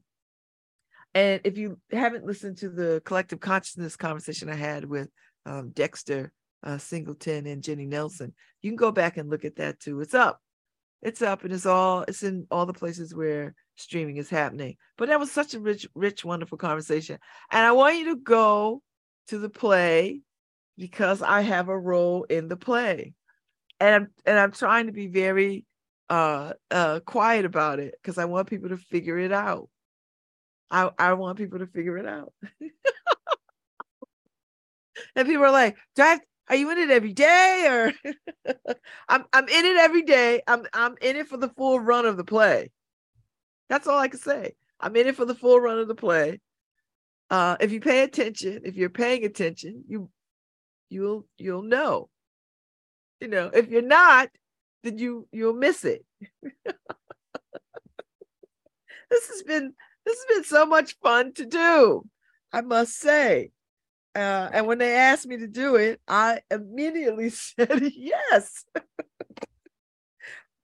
and if you haven't listened to the collective consciousness conversation I had with um, Dexter uh, Singleton and Jenny Nelson, you can go back and look at that too. It's up, it's up, and it's all it's in all the places where streaming is happening. But that was such a rich, rich, wonderful conversation, and I want you to go to the play because I have a role in the play. And I'm, and I'm trying to be very uh, uh, quiet about it because I want people to figure it out. I, I want people to figure it out. and people are like, Do I have, are you in it every day or I'm I'm in it every day. I'm I'm in it for the full run of the play. That's all I can say. I'm in it for the full run of the play uh, if you pay attention, if you're paying attention, you you'll you'll know. You know, if you're not, then you you'll miss it. this has been this has been so much fun to do. I must say. Uh, and when they asked me to do it, I immediately said yes.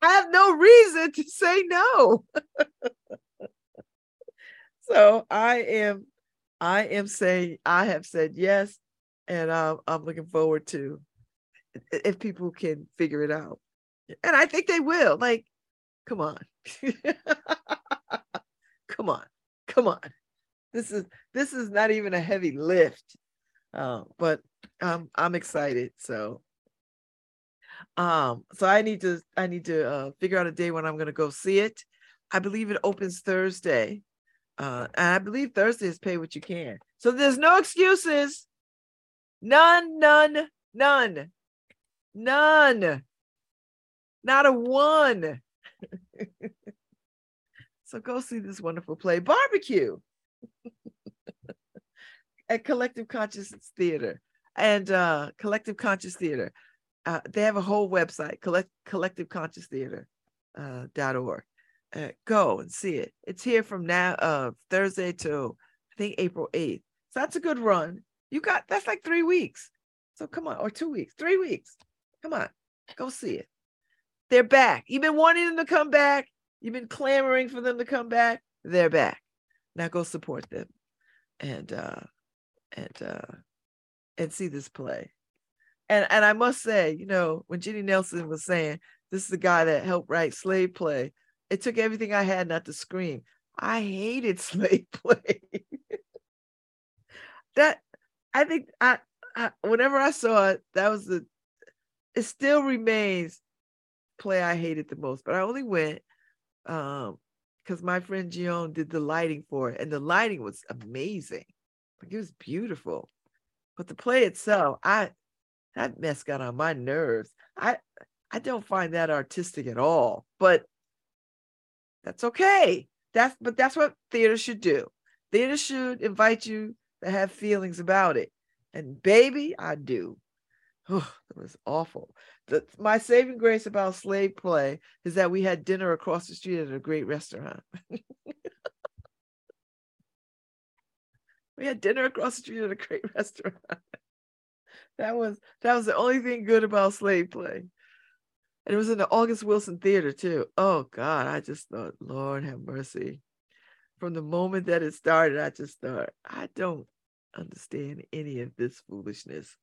I have no reason to say no. so I am, I am saying I have said yes, and um, I'm looking forward to if people can figure it out, and I think they will. Like, come on, come on, come on. This is this is not even a heavy lift, uh, but um, I'm excited. So um, so I need to I need to uh, figure out a day when I'm to go see it. I believe it opens Thursday, uh, and I believe Thursday is pay what you can. So there's no excuses. None, none, none, none. Not a one. so go see this wonderful play, Barbecue, at Collective Consciousness Theater and uh, Collective Conscious Theater uh, they have a whole website, collect, collectiveconscioustheater.org. Uh, uh, go and see it. It's here from now, uh, Thursday to I think April 8th. So that's a good run. You got that's like three weeks. So come on, or two weeks, three weeks. Come on, go see it. They're back. You've been wanting them to come back. You've been clamoring for them to come back. They're back. Now go support them and uh and uh and see this play and and I must say, you know, when Jenny Nelson was saying this is the guy that helped write Slave Play, it took everything I had not to scream. I hated Slave Play. that I think I, I whenever I saw it, that was the it still remains play I hated the most. But I only went um because my friend Jiyoun did the lighting for it, and the lighting was amazing. Like it was beautiful. But the play itself, I that mess got on my nerves. I I don't find that artistic at all, but that's okay. That's but that's what theater should do. Theater should invite you to have feelings about it. And baby, I do. Oh, it was awful. The, my saving grace about slave play is that we had dinner across the street at a great restaurant. we had dinner across the street at a great restaurant that was that was the only thing good about slave play. And it was in the August Wilson Theater too. Oh God, I just thought, Lord have mercy. From the moment that it started, I just thought, I don't understand any of this foolishness.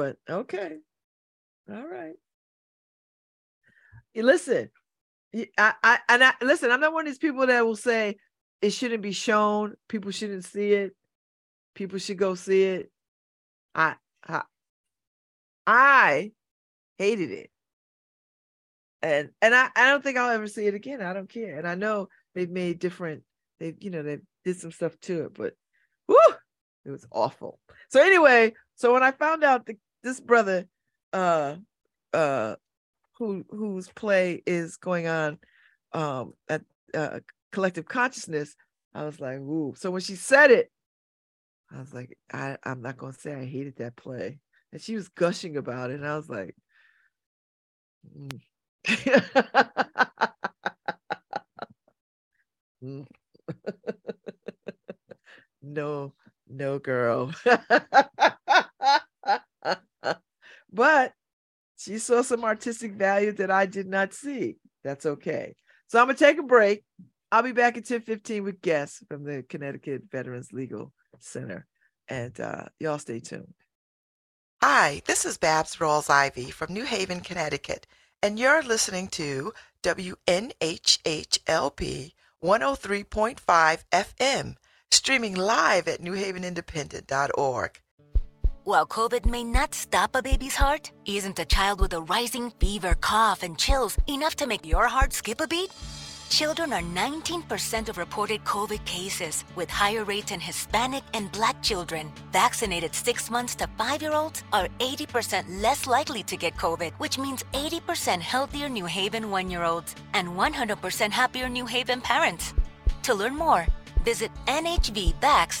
But okay. All right. Listen, I, I and I listen, I'm not one of these people that will say it shouldn't be shown, people shouldn't see it, people should go see it. I, I, I hated it. And and I, I don't think I'll ever see it again. I don't care. And I know they've made different, they've, you know, they did some stuff to it, but whoo, it was awful. So anyway, so when I found out that this brother uh uh who whose play is going on um at uh, collective consciousness, I was like, ooh. So when she said it, I was like, I, I'm not gonna say I hated that play. And she was gushing about it. And I was like, mm. no, no, girl. but she saw some artistic value that I did not see. That's okay. So I'm gonna take a break. I'll be back at 10:15 with guests from the Connecticut Veterans Legal Center. And uh, y'all stay tuned. Hi, this is Babz Rawls Ivy from New Haven, Connecticut, and you're listening to WNHHLP 103.5 FM, streaming live at newhavenindependent.org. While COVID may not stop a baby's heart, isn't a child with a rising fever, cough, and chills enough to make your heart skip a beat? Children are 19% of reported COVID cases, with higher rates in Hispanic and Black children. Vaccinated 6 months to 5 year olds are 80% less likely to get COVID, which means 80% healthier New Haven 1 year olds and 100% happier New Haven parents. To learn more, visit nhvvax.org.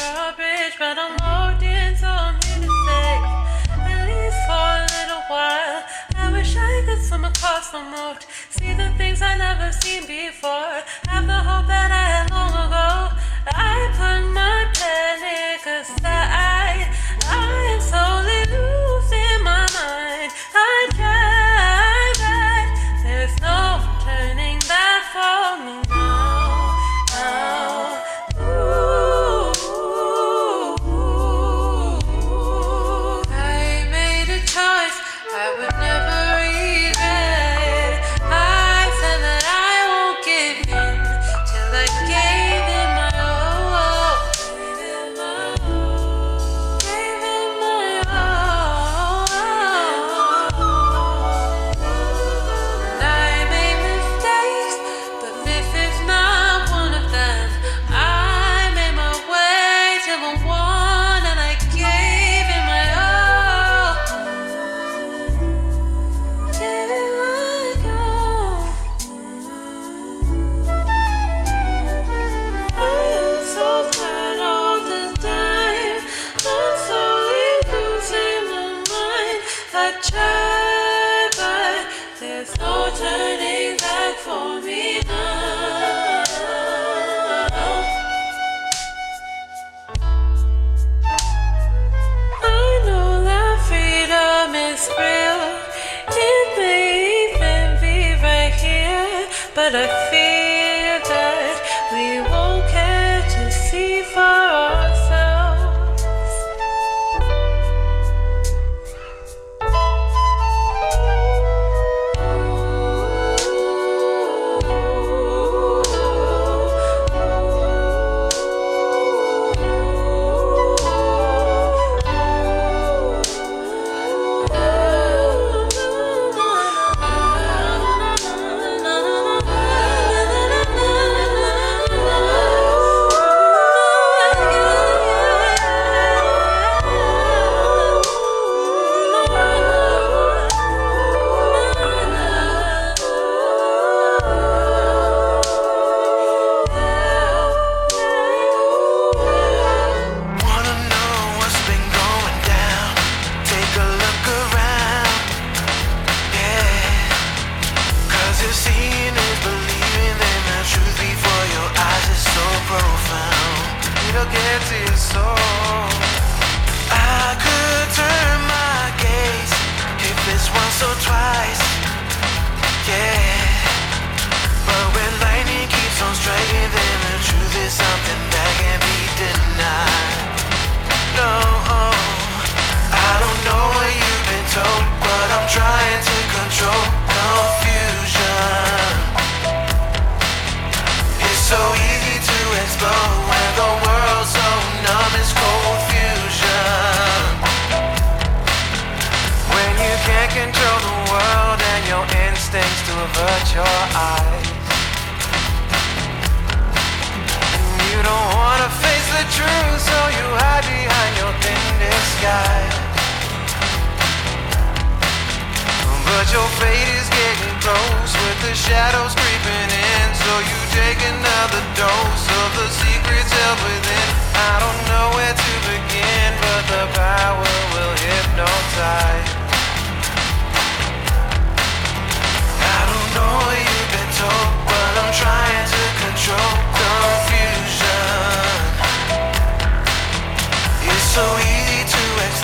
garbage, but I'm so I'm here to stay. At least for a little while. I wish I could swim across the see the things I never seen before. Have the hope that I had sky. But your fate is getting close with the shadows creeping in. So you take another dose of the secrets held within. I don't know where to begin, but the power will hypnotize. I don't know you've been told, but I'm trying to control confusion. It's so easy.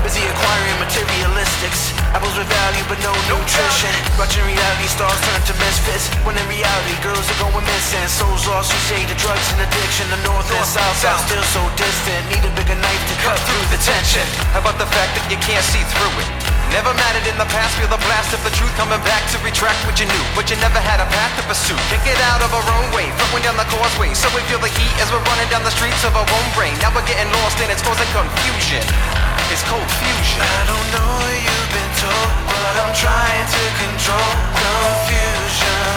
Busy acquiring materialistics. Apples with value but no nutrition. Watching reality stars turn to misfits. When in reality, girls are going missing. Souls lost, you say the drugs and addiction. The north and south sound still so distant. Need a bigger knife to cut through the tension. How about the fact that you can't see through it? Never mattered in the past, feel the blast of the truth coming back to retract what you knew, but you never had a path to pursue. Can't get out of our own way, flowing down the causeway, so we feel the heat as we're running down the streets of our own brain. Now we're getting lost and it's causing confusion. It's cold fusion. I don't know what you've been told, but I'm trying to control confusion.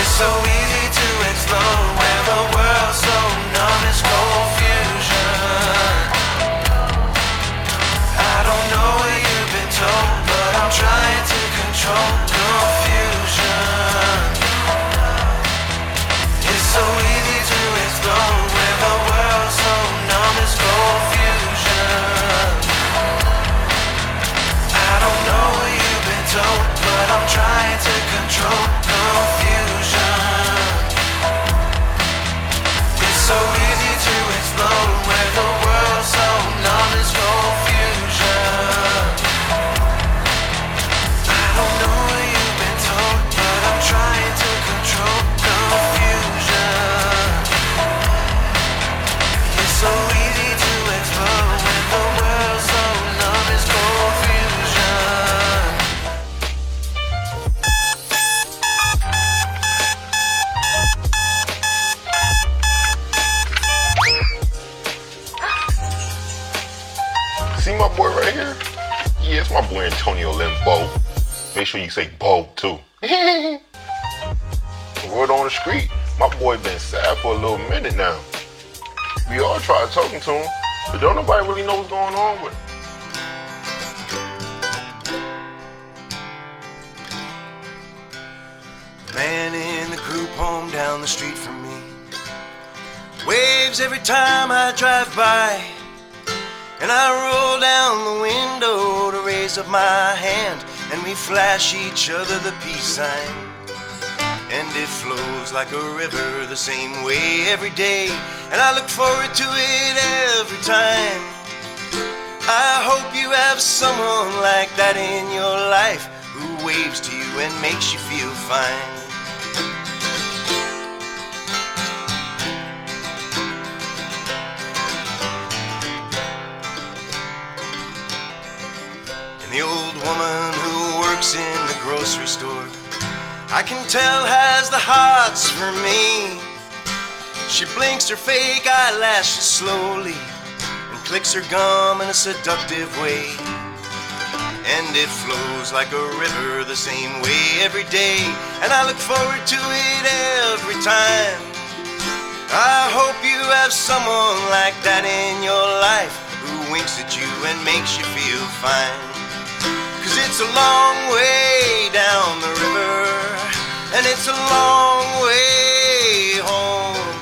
It's so easy to explode when the world's so numb. It's confusion. I don't know what you've been told, but I'm trying to control confusion. It's so easy to explode but I'm trying to control confusion. It's so easy to explode when the Limbo. Make sure you say Bo too. Word on the street, my boy been sad for a little minute now. We all tried talking to him, but don't nobody really know what's going on with him. Man in the group home down the street from me waves every time I drive by. And I roll down the window to raise up my hand, and we flash each other the peace sign. And it flows like a river the same way every day, and I look forward to it every time. I hope you have someone like that in your life who waves to you and makes you feel fine. The old woman who works in the grocery store, I can tell has the hots for me. She blinks her fake eyelashes slowly and clicks her gum in a seductive way. And it flows like a river the same way every day, and I look forward to it every time. I hope you have someone like that in your life who winks at you and makes you feel fine. It's a long way down the river, and it's a long way home.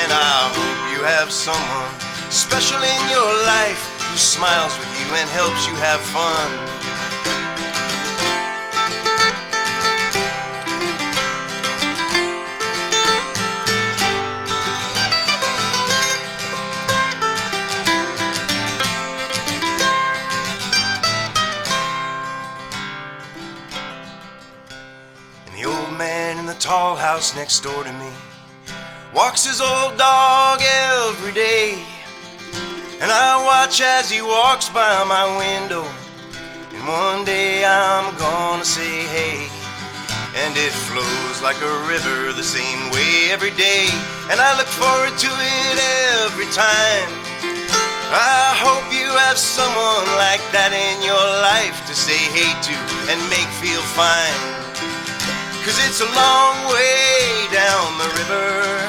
And I hope you have someone special in your life who smiles with you and helps you have fun. Tall house next door to me walks his old dog every day. And I watch as he walks by my window. And one day I'm gonna say hey. and it flows like a river the same way every day. And I look forward to it every time. I hope you have someone like that in your life to say hey to and make feel fine. Cause it's a long way down the river,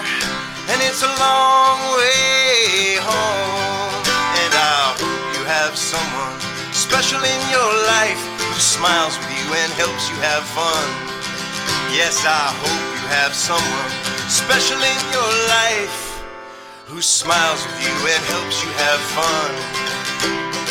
and it's a long way home. And I hope you have someone special in your life who smiles with you and helps you have fun. Yes, I hope you have someone special in your life who smiles with you and helps you have fun.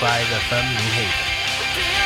103.5 FM New Haven.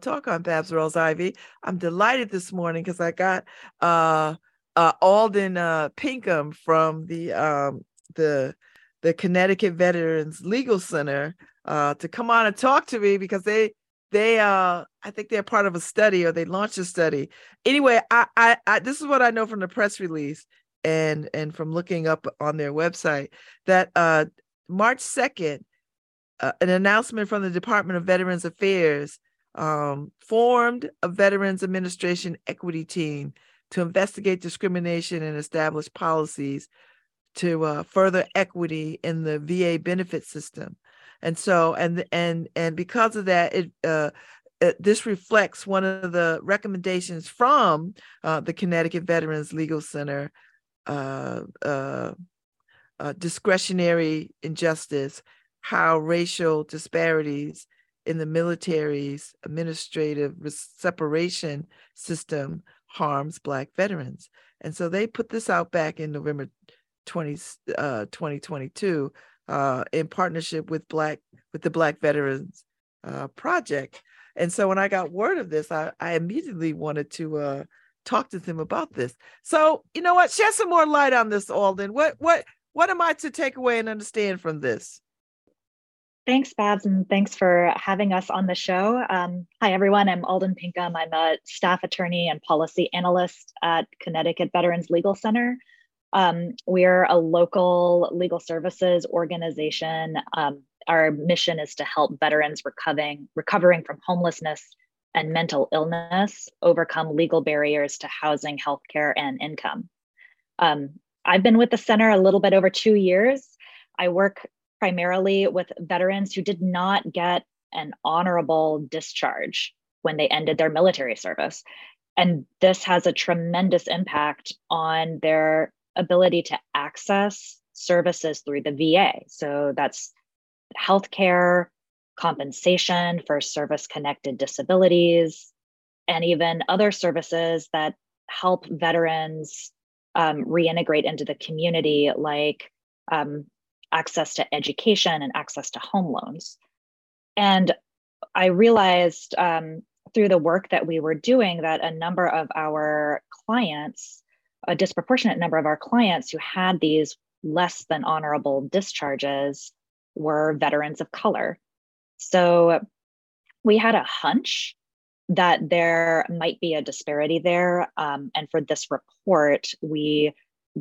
Talk on Babz Rawls-Ivy. I'm delighted this morning because I got uh, uh, Alden uh, Pinkham from the um, the the Connecticut Veterans Legal Center uh, to come on and talk to me because they they uh I think they're part of a study or they launched a study. Anyway, I I, I this is what I know from the press release and and from looking up on their website that uh March 2nd uh, an announcement from the Department of Veterans Affairs um, formed a Veterans Administration equity team to investigate discrimination and establish policies to uh, further equity in the VA benefit system. And so, and and and because of that, it, uh, it this reflects one of the recommendations from uh, the Connecticut Veterans Legal Center, uh, uh, uh, discretionary injustice how racial disparities in the military's administrative separation system harms Black veterans. And so they put this out back in November 20, uh, 2022 uh, in partnership with Black with the Black Veterans uh, Project. And so when I got word of this, I, I immediately wanted to uh, talk to them about this. So you know what? Shed some more light on this, Alden. What what what am I to take away and understand from this? Thanks, Babz, and thanks for having us on the show. Um, hi, everyone. I'm Alden Pinkham. I'm a staff attorney and policy analyst at Connecticut Veterans Legal Center. Um, we're a local legal services organization. Um, our mission is to help veterans recovering, recovering from homelessness and mental illness overcome legal barriers to housing, healthcare, and income. Um, I've been with the center a little bit over two years. I work primarily with veterans who did not get an honorable discharge when they ended their military service. And this has a tremendous impact on their ability to access services through the VA. So that's healthcare, compensation for service connected disabilities, and even other services that help veterans um, reintegrate into the community, like um, access to education and access to home loans. And I realized um, through the work that we were doing that a number of our clients, a disproportionate number of our clients who had these less than honorable discharges were veterans of color. So we had a hunch that there might be a disparity there. Um, and for this report, we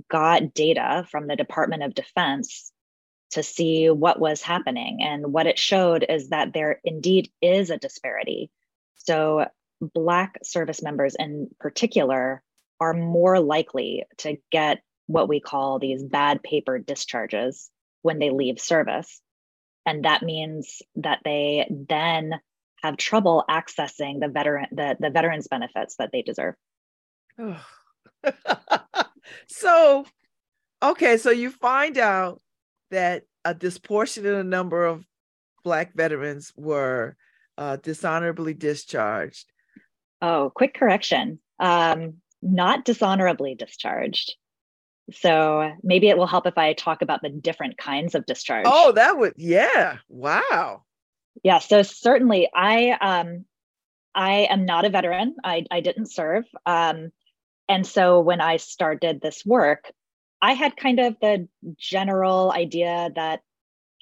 got data from the Department of Defense to see what was happening. And what it showed is that there indeed is a disparity. So, Black service members in particular are more likely to get what we call these bad paper discharges when they leave service. And that means that they then have trouble accessing the veteran the, the veterans benefits that they deserve. so okay, so you find out that a disproportionate number of Black veterans were uh, dishonorably discharged. Oh, quick correction. Um, not dishonorably discharged. So maybe it will help if I talk about the different kinds of discharge. Oh, that would, yeah. Wow. Yeah. So certainly I, um, I am not a veteran. I, I didn't serve. Um, and so when I started this work, I had kind of the general idea that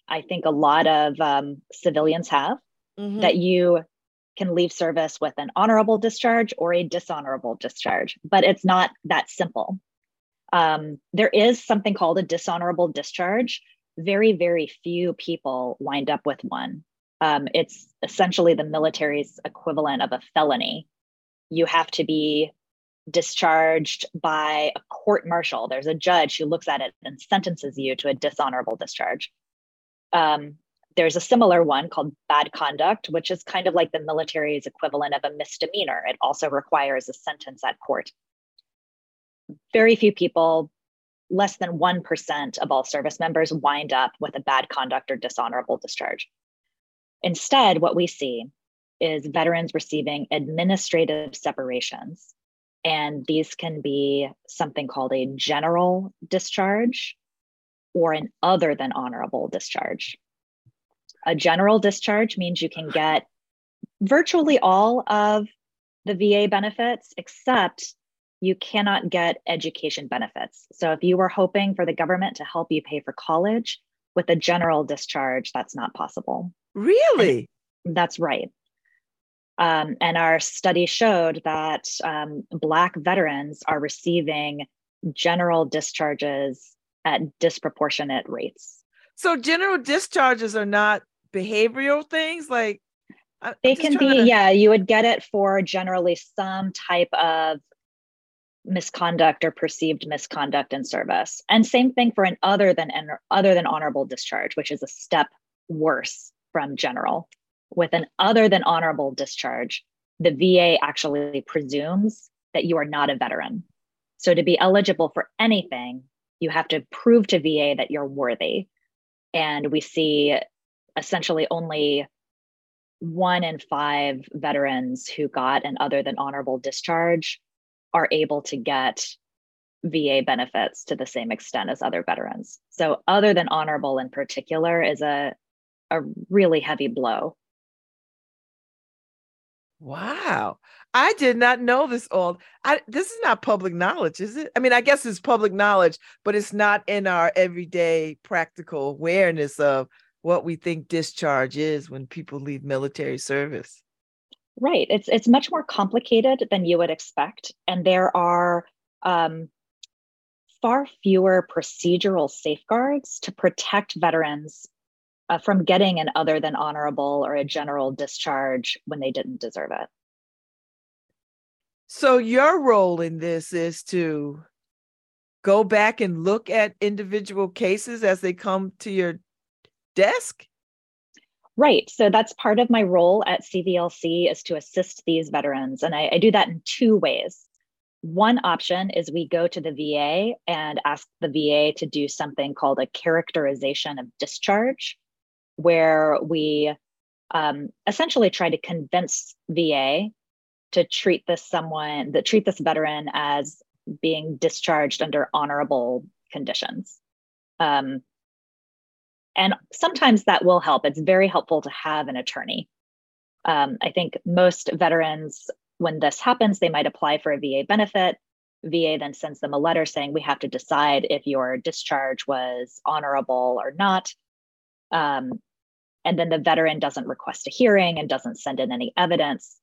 I think a lot of um, civilians have mm-hmm. that you can leave service with an honorable discharge or a dishonorable discharge, but it's not that simple. Um, there is something called a dishonorable discharge. Very, very few people wind up with one. Um, it's essentially the military's equivalent of a felony. You have to be discharged by a court martial. There's a judge who looks at it and sentences you to a dishonorable discharge. Um, there's a similar one called bad conduct, which is kind of like the military's equivalent of a misdemeanor. It also requires a sentence at court. Very few people less than 1% of all service members wind up with a bad conduct or dishonorable discharge. Instead, what we see is veterans receiving administrative separations. And these can be something called a general discharge or an other than honorable discharge. A general discharge means you can get virtually all of the VA benefits, except you cannot get education benefits. So if you were hoping for the government to help you pay for college with a general discharge, that's not possible. Really? That's right. Um, and our study showed that um, Black veterans are receiving general discharges at disproportionate rates. So general discharges are not behavioral things like I'm They can be, to- yeah, you would get it for generally some type of misconduct or perceived misconduct in service. And same thing for an other than other than honorable discharge, which is a step worse from general. With an other than honorable discharge, the VA actually presumes that you are not a veteran. So to be eligible for anything, you have to prove to VA that you're worthy. And we see essentially only one in five veterans who got an other than honorable discharge are able to get VA benefits to the same extent as other veterans. So, other than honorable in particular is a, a really heavy blow. Wow. I did not know this all. I this is not public knowledge, is it? I mean, I guess it's public knowledge, but it's not in our everyday practical awareness of what we think discharge is when people leave military service. Right. It's it's much more complicated than you would expect, and there are um, far fewer procedural safeguards to protect veterans uh, from getting an other than honorable or a general discharge when they didn't deserve it. So your role in this is to go back and look at individual cases as they come to your desk? Right. So that's part of my role at CVLC is to assist these veterans. And I, I, do that in two ways. One option is we go to the VA and ask the VA to do something called a characterization of discharge, where we um, essentially try to convince VA to treat this someone, that treat this veteran as being discharged under honorable conditions. Um, and sometimes that will help. It's very helpful to have an attorney. Um, I think most veterans, when this happens, they might apply for a VA benefit. VA then sends them a letter saying, We have to decide if your discharge was honorable or not. Um, and then the veteran doesn't request a hearing and doesn't send in any evidence.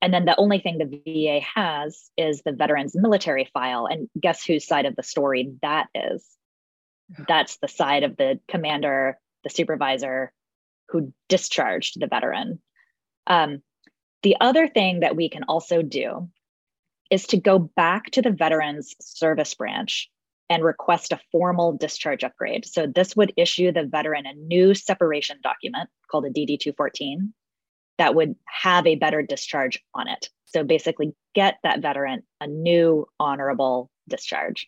And then the only thing the VA has is the veteran's military file. And guess whose side of the story that is? that's the side of the commander, the supervisor who discharged the veteran. Um, the other thing that we can also do is to go back to the veteran's service branch and request a formal discharge upgrade. So this would issue the veteran a new separation document called a DD 214 that would have a better discharge on it. So basically, get that veteran a new honorable discharge.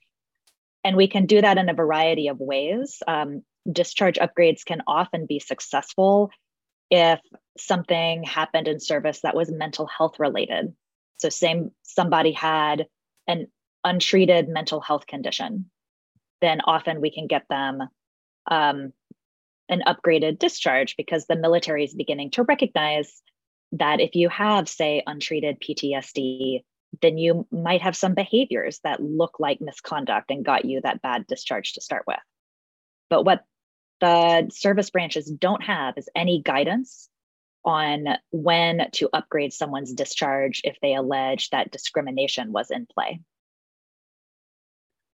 And we can do that in a variety of ways. Um, discharge upgrades can often be successful if something happened in service that was mental health related. So, same somebody had an untreated mental health condition, then often we can get them um, an upgraded discharge because the military is beginning to recognize that if you have, say, untreated PTSD, then you might have some behaviors that look like misconduct and got you that bad discharge to start with. But what the service branches don't have is any guidance on when to upgrade someone's discharge if they allege that discrimination was in play.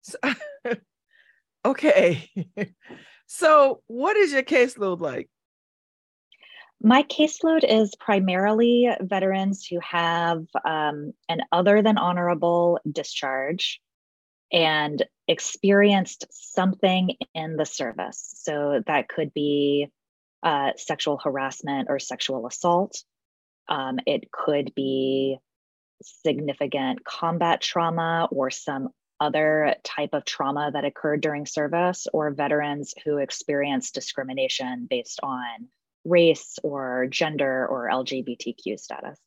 So, okay. so, what is your caseload like? My caseload is primarily veterans who have um, an other than honorable discharge and experienced something in the service. So that could be uh, sexual harassment or sexual assault. Um, it could be significant combat trauma or some other type of trauma that occurred during service or veterans who experienced discrimination based on race or gender or LGBTQ status.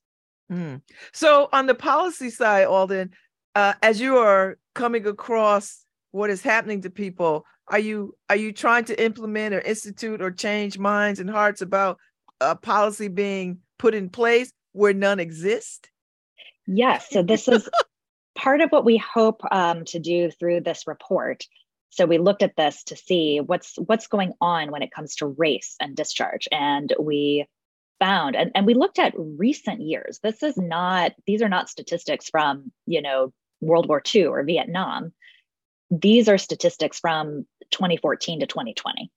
Mm. So on the policy side, Alden, uh, as you are coming across what is happening to people, are you are you trying to implement or institute or change minds and hearts about a policy being put in place where none exist? Yes. So this is part of what we hope um, to do through this report. So we looked at this to see what's what's going on when it comes to race and discharge, and we found and, and we looked at recent years. This is not these are not statistics from you know World War II or Vietnam. These are statistics from 2014 to 2020.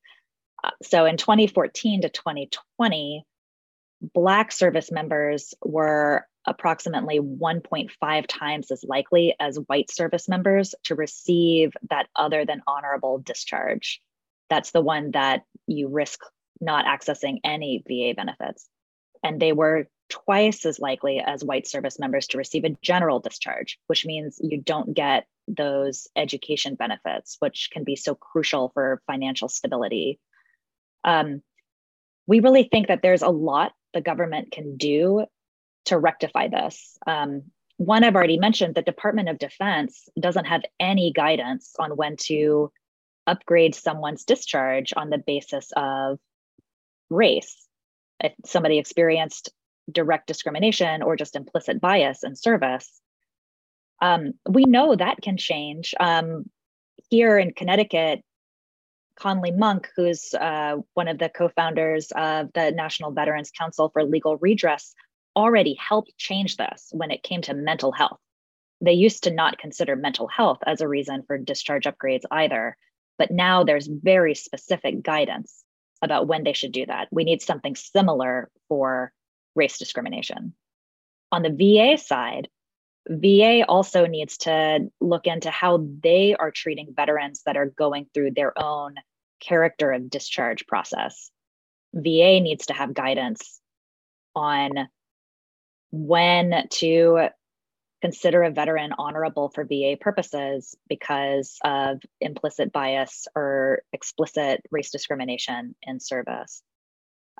Uh, so in 2014 to 2020, Black service members were approximately 1.5 times as likely as white service members to receive that other than honorable discharge. That's the one that you risk not accessing any VA benefits. And they were twice as likely as white service members to receive a general discharge, which means you don't get those education benefits, which can be so crucial for financial stability. Um, we really think that there's a lot the government can do to rectify this. Um, one I've already mentioned, the Department of Defense doesn't have any guidance on when to upgrade someone's discharge on the basis of race. If somebody experienced direct discrimination or just implicit bias in service, um, we know that can change. Um, here in Connecticut, Conley Monk, who's uh, one of the co founders of the National Veterans Council for Legal Redress, already helped change this when it came to mental health. They used to not consider mental health as a reason for discharge upgrades either, but now there's very specific guidance about when they should do that. We need something similar for race discrimination. On the VA side, VA also needs to look into how they are treating veterans that are going through their own character of discharge process. VA needs to have guidance on when to consider a veteran honorable for VA purposes because of implicit bias or explicit race discrimination in service.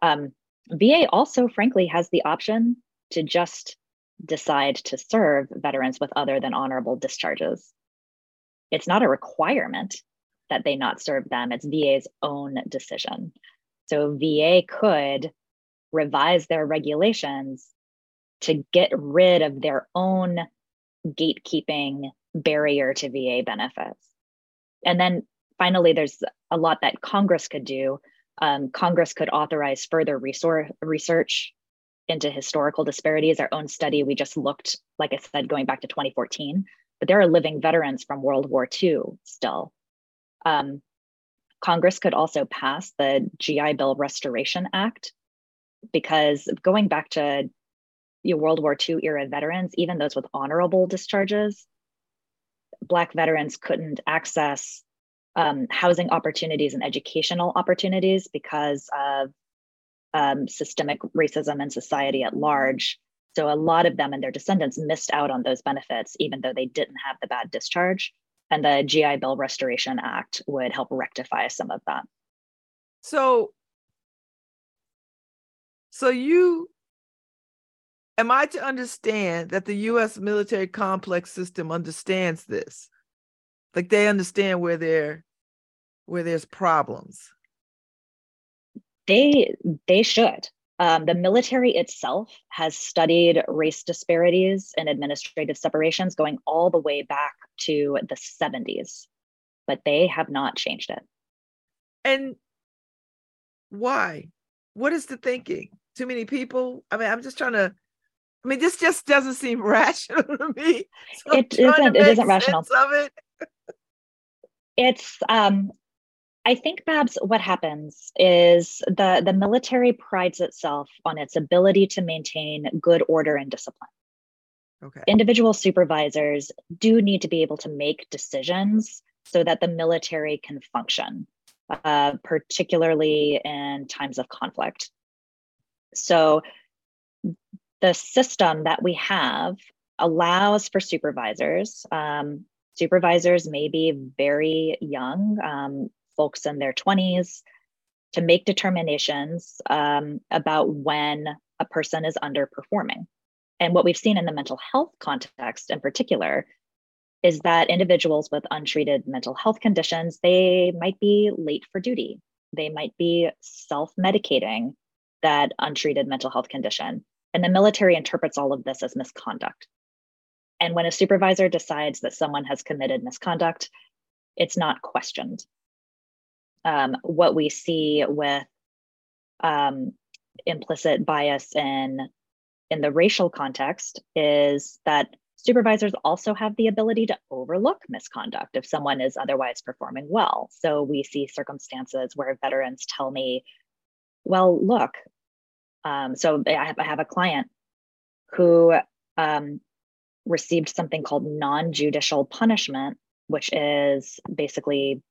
Um, VA also, frankly, has the option to just decide to serve veterans with other than honorable discharges. It's not a requirement that they not serve them, it's VA's own decision. So VA could revise their regulations to get rid of their own gatekeeping barrier to VA benefits. And then finally, there's a lot that Congress could do. Um, Congress could authorize further resource, research into historical disparities. Our own study, we just looked, like I said, going back to 2014, but there are living veterans from World War II still. Um, Congress could also pass the GI Bill Restoration Act because going back to you know, World War II era veterans, even those with honorable discharges, Black veterans couldn't access um, housing opportunities and educational opportunities because of um, systemic racism in society at large. So a lot of them and their descendants missed out on those benefits, even though they didn't have the bad discharge. And the GI Bill Restoration Act would help rectify some of that. So, so you am I to understand that the U.S. military complex system understands this? Like they understand where there, where there's problems they they should. Um, the military itself has studied race disparities and administrative separations going all the way back to the 70s, but they have not changed it. And why? What is the thinking? Too many people? I mean, I'm just trying to. I mean, this just doesn't seem rational to me. So it isn't. It isn't rational. Of it. it's um, I think, Babz, what happens is the, the military prides itself on its ability to maintain good order and discipline. Okay. Individual supervisors do need to be able to make decisions so that the military can function, uh, particularly in times of conflict. So, the system that we have allows for supervisors um, supervisors may be very young, um, folks in their 20s, to make determinations um, about when a person is underperforming. And what we've seen in the mental health context in particular is that individuals with untreated mental health conditions, they might be late for duty. They might be self-medicating that untreated mental health condition. And the military interprets all of this as misconduct. And when a supervisor decides that someone has committed misconduct, it's not questioned. Um, what we see with um, implicit bias in in the racial context is that supervisors also have the ability to overlook misconduct if someone is otherwise performing well. So we see circumstances where veterans tell me, well, look, um, so I have, I have, a client who um, received something called non-judicial punishment, which is basically,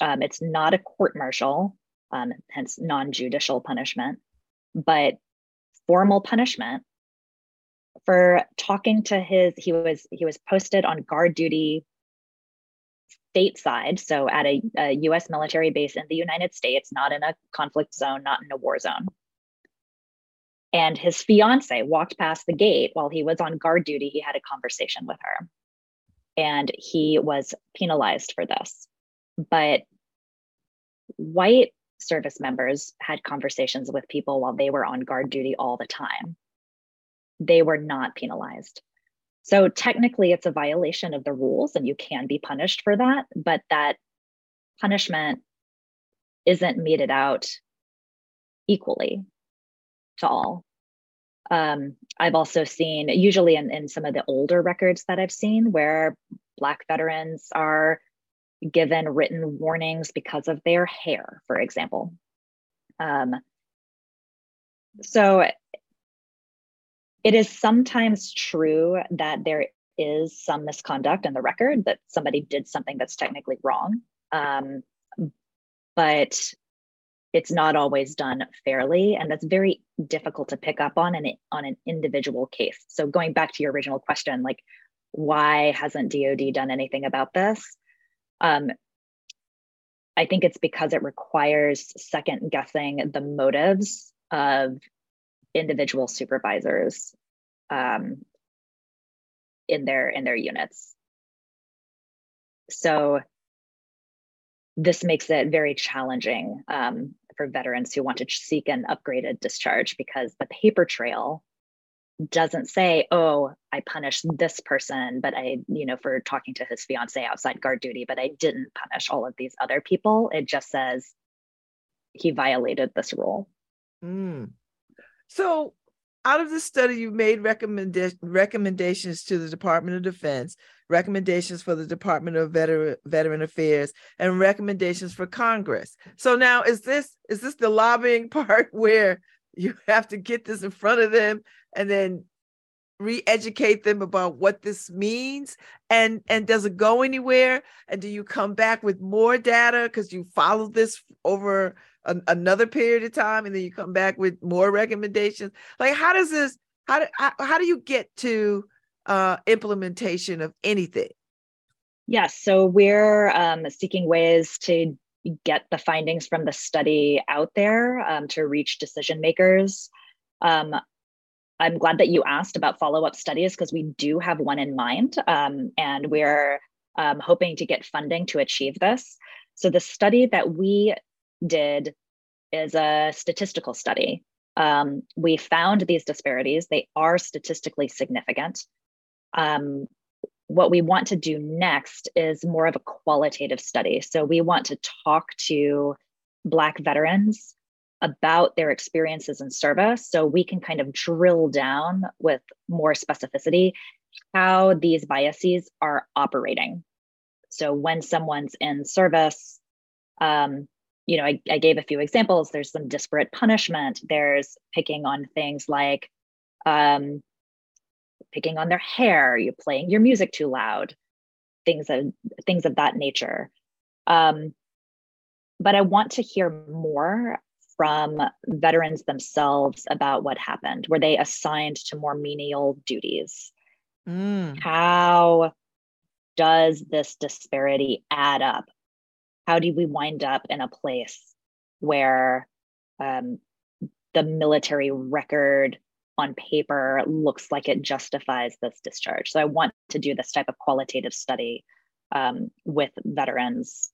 um, it's not a court martial, um, hence non-judicial punishment, but formal punishment for talking to his he was he was posted on guard duty stateside so at a, a, us military base in the united states not in a conflict zone not in a war zone and his fiance walked past the gate while he was on guard duty. He had a conversation with her. And he was penalized for this. But white service members had conversations with people while they were on guard duty all the time. They were not penalized. So technically, it's a violation of the rules and you can be punished for that, but that punishment isn't meted out equally to all. Um, I've also seen, usually in, in some of the older records that I've seen, where Black veterans are given written warnings because of their hair, for example. Um, so it is sometimes true that there is some misconduct in the record that somebody did something that's technically wrong. Um, but it's not always done fairly and that's very difficult to pick up on an on an individual case so going back to your original question like why hasn't dod done anything about this um, i think it's because it requires second guessing the motives of individual supervisors um, in their in their units. So this makes it very challenging um, for veterans who want to seek an upgraded discharge because the paper trail doesn't say, "Oh, I punished this person, but I, you know, for talking to his fiance outside guard duty, but I didn't punish all of these other people." It just says he violated this rule. Mm. So, out of the study, you made recommenda- recommendations to the Department of Defense, recommendations for the Department of Veteran, Veteran Affairs, and recommendations for Congress. So now, is this is this the lobbying part where you have to get this in front of them and then re-educate them about what this means? And and does it go anywhere? And do you come back with more data because you followed this over a, another period of time and then you come back with more recommendations? Like how does this how do how do you get to uh implementation of anything yes so we're um, seeking ways to get the findings from the study out there um, to reach decision makers um, I'm glad that you asked about follow up studies because we do have one in mind, um, and we're um, hoping to get funding to achieve this. So, the study that we did is a statistical study. Um, we found these disparities, they are statistically significant. Um, what we want to do next is more of a qualitative study. So, we want to talk to Black veterans about their experiences in service so we can kind of drill down with more specificity how these biases are operating. So when someone's in service, um, you know, I, I gave a few examples. There's some disparate punishment. There's picking on things like um, picking on their hair, you playing your music too loud, things of things of that nature. Um, but I want to hear more from veterans themselves about what happened? Were they assigned to more menial duties? Mm. How does this disparity add up? How do we wind up in a place where um, the military record on paper looks like it justifies this discharge? So I want to do this type of qualitative study um, with veterans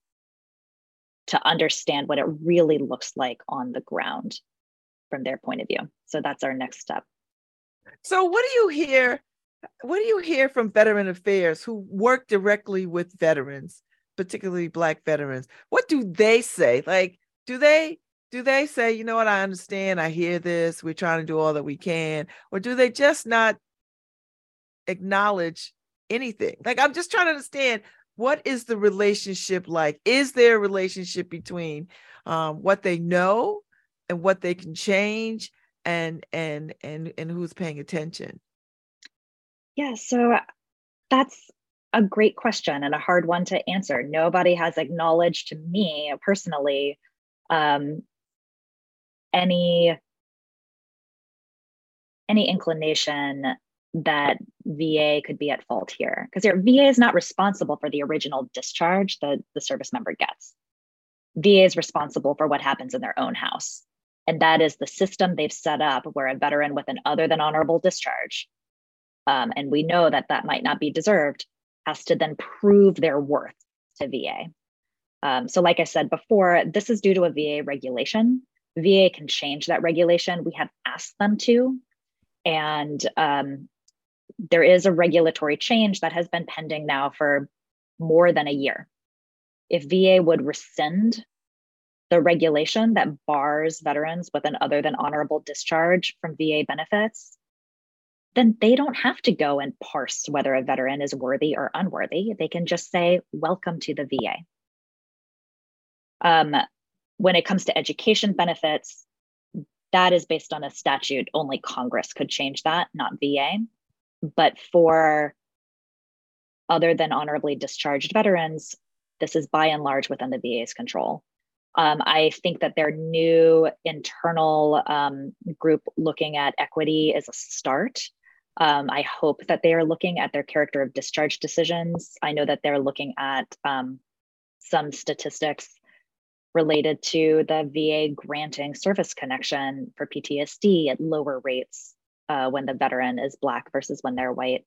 to understand what it really looks like on the ground from their point of view. So that's our next step. So what do you hear? What do you hear from Veteran Affairs who work directly with veterans, particularly Black veterans? What do they say? Like, do they do they say, you know what, I understand, I hear this, we're trying to do all that we can, or do they just not acknowledge anything? Like, I'm just trying to understand what is the relationship like? Is there a relationship between um, what they know and what they can change and and and and who's paying attention? Yeah so that's a great question and a hard one to answer. Nobody has acknowledged to me personally um, any any inclination that VA could be at fault here because your VA is not responsible for the original discharge that the service member gets. VA is responsible for what happens in their own house. And that is the system they've set up where a veteran with an other than honorable discharge, um, and we know that that might not be deserved, has to then prove their worth to VA. Um, so, like I said before, this is due to a VA regulation. VA can change that regulation. We have asked them to. And um, there is a regulatory change that has been pending now for more than a year. If VA would rescind the regulation that bars veterans with an other than honorable discharge from VA benefits, then they don't have to go and parse whether a veteran is worthy or unworthy. They can just say, Welcome to the VA. Um, when it comes to education benefits, that is based on a statute. Only Congress could change that, not VA. But for other than honorably discharged veterans, this is by and large within the VA's control. Um, I think that their new internal um, group looking at equity is a start. Um, I hope that they are looking at their character of discharge decisions. I know that they're looking at um, some statistics related to the VA granting service connection for PTSD at lower rates uh, when the veteran is Black versus when they're white,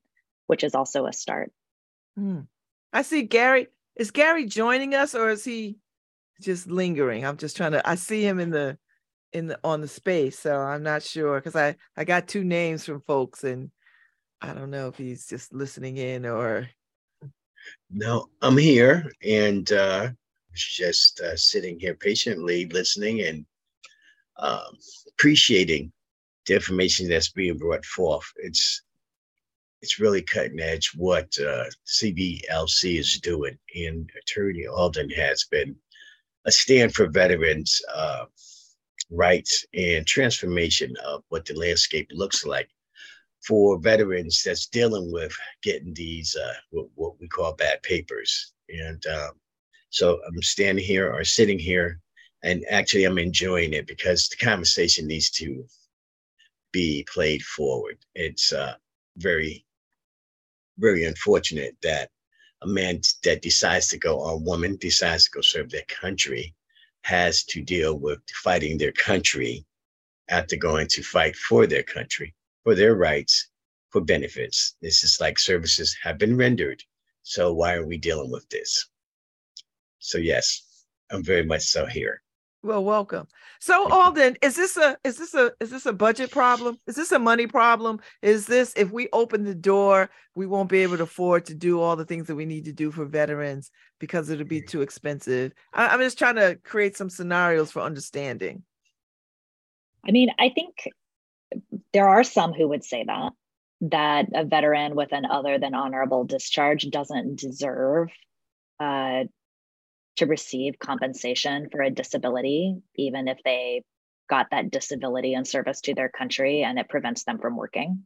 which is also a start. Hmm. I see Gary. Is Gary joining us or is he just lingering. I'm just trying to. I see him in the in the on the space, so I'm not sure because I I got two names from folks, and I don't know if he's just listening in or. No, I'm here and uh, just uh, sitting here patiently listening and um, appreciating the information that's being brought forth. It's it's really cutting edge what uh, CVLC is doing, and Attorney Alden has been a stand for veterans' uh, rights and transformation of what the landscape looks like for veterans that's dealing with getting these uh, what, we call bad papers. And um, so I'm standing here or sitting here, and actually I'm enjoying it because the conversation needs to be played forward. It's uh, very, very unfortunate that a man that decides to go, or a woman decides to go serve their country, has to deal with fighting their country after going to fight for their country, for their rights, for benefits. This is like services have been rendered. So why are we dealing with this? So yes, I'm very much so here. Well, welcome. So Alden, is this a is this a is this a budget problem? Is this a money problem? Is this if we open the door, we won't be able to afford to do all the things that we need to do for veterans because it'll be too expensive? I, I'm just trying to create some scenarios for understanding. I mean, I think there are some who would say that that a veteran with an other than honorable discharge doesn't deserve uh, to receive compensation for a disability, even if they got that disability in service to their country and it prevents them from working.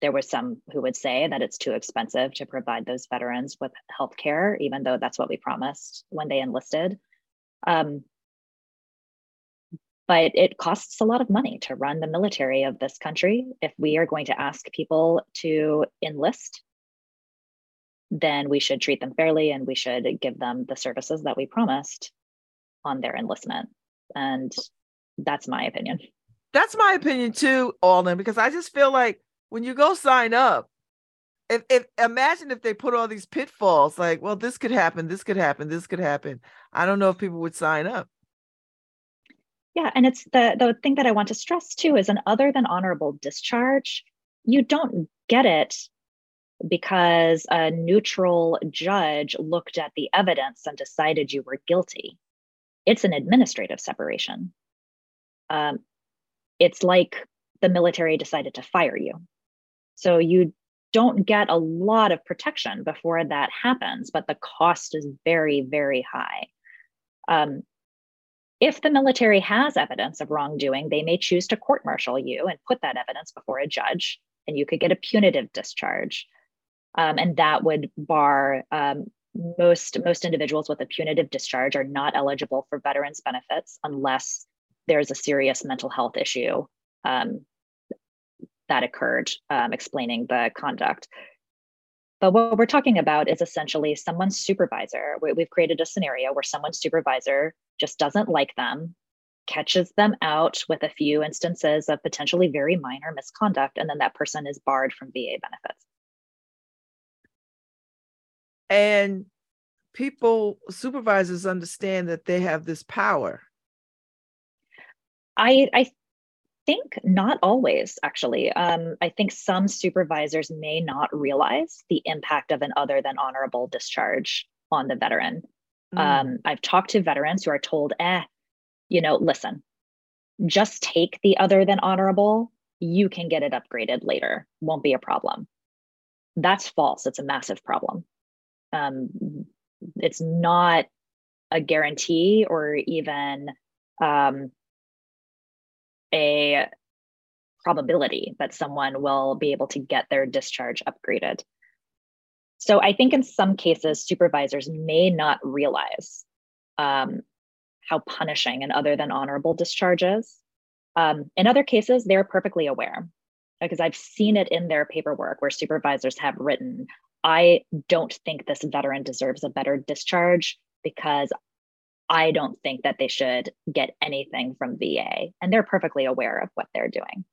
There was some who would say that it's too expensive to provide those veterans with health care, even though that's what we promised when they enlisted. Um, but it costs a lot of money to run the military of this country. If we are going to ask people to enlist then we should treat them fairly and we should give them the services that we promised on their enlistment. And that's my opinion. That's my opinion too, Alden, because I just feel like when you go sign up, if, if imagine if they put all these pitfalls, like, well, this could happen, this could happen, this could happen. I don't know if people would sign up. Yeah, and it's the the thing that I want to stress too is an other than honorable discharge, you don't get it because a neutral judge looked at the evidence and decided you were guilty. It's an administrative separation. Um, it's like the military decided to fire you. So you don't get a lot of protection before that happens, but the cost is very, very high. Um, if the military has evidence of wrongdoing, they may choose to court martial you and put that evidence before a judge, and you could get a punitive discharge. Um, and that would bar um, most most individuals with a punitive discharge are not eligible for veterans benefits unless there's a serious mental health issue um, that occurred, um, explaining the conduct. But what we're talking about is essentially someone's supervisor. We've created a scenario where someone's supervisor just doesn't like them, catches them out with a few instances of potentially very minor misconduct, and then that person is barred from VA benefits. And people, supervisors understand that they have this power. I, I think not always, actually. Um, I think some supervisors may not realize the impact of an other than honorable discharge on the veteran. Mm. Um, I've talked to veterans who are told, eh, you know, listen, just take the other than honorable. You can get it upgraded later, won't be a problem. That's false. It's a massive problem. Um, it's not a guarantee or even um, a probability that someone will be able to get their discharge upgraded. So I think in some cases, supervisors may not realize um, how punishing and other than honorable discharge is. Um, in other cases, they're perfectly aware because I've seen it in their paperwork where supervisors have written, I don't think this veteran deserves a better discharge because I don't think that they should get anything from VA. And they're perfectly aware of what they're doing.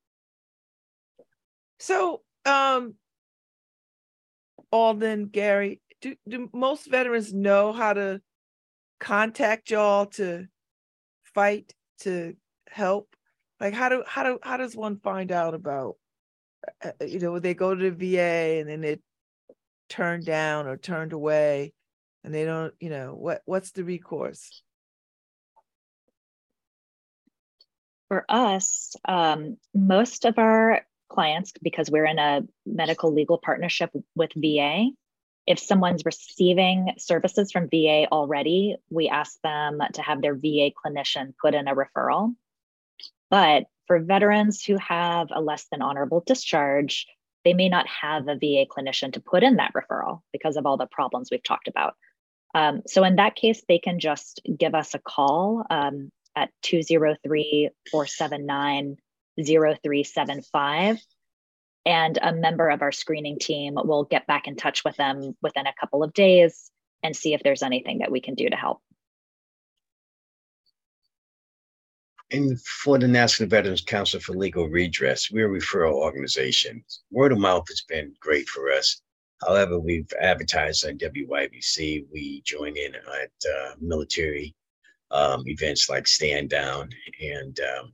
So, um, Alden, Gary, do, do most veterans know how to contact y'all to fight to help? Like how do how do how does one find out about uh, uh you know they go to the VA and then it turned down or turned away and they don't you know what what's the recourse? For us, um, most of our clients, because we're in a medical legal partnership with VA, if someone's receiving services from VA already, we ask them to have their VA clinician put in a referral. But for veterans who have a less than honorable discharge, they may not have a VA clinician to put in that referral because of all the problems we've talked about. Um, so in that case, they can just give us a call. Um, at 203 479 0375. And a member of our screening team will get back in touch with them within a couple of days and see if there's anything that we can do to help. And for the National Veterans Council for Legal Redress, we're a referral organization. Word of mouth has been great for us. However, we've advertised on WYBC. We join in at uh, military um, events like Stand Down and um,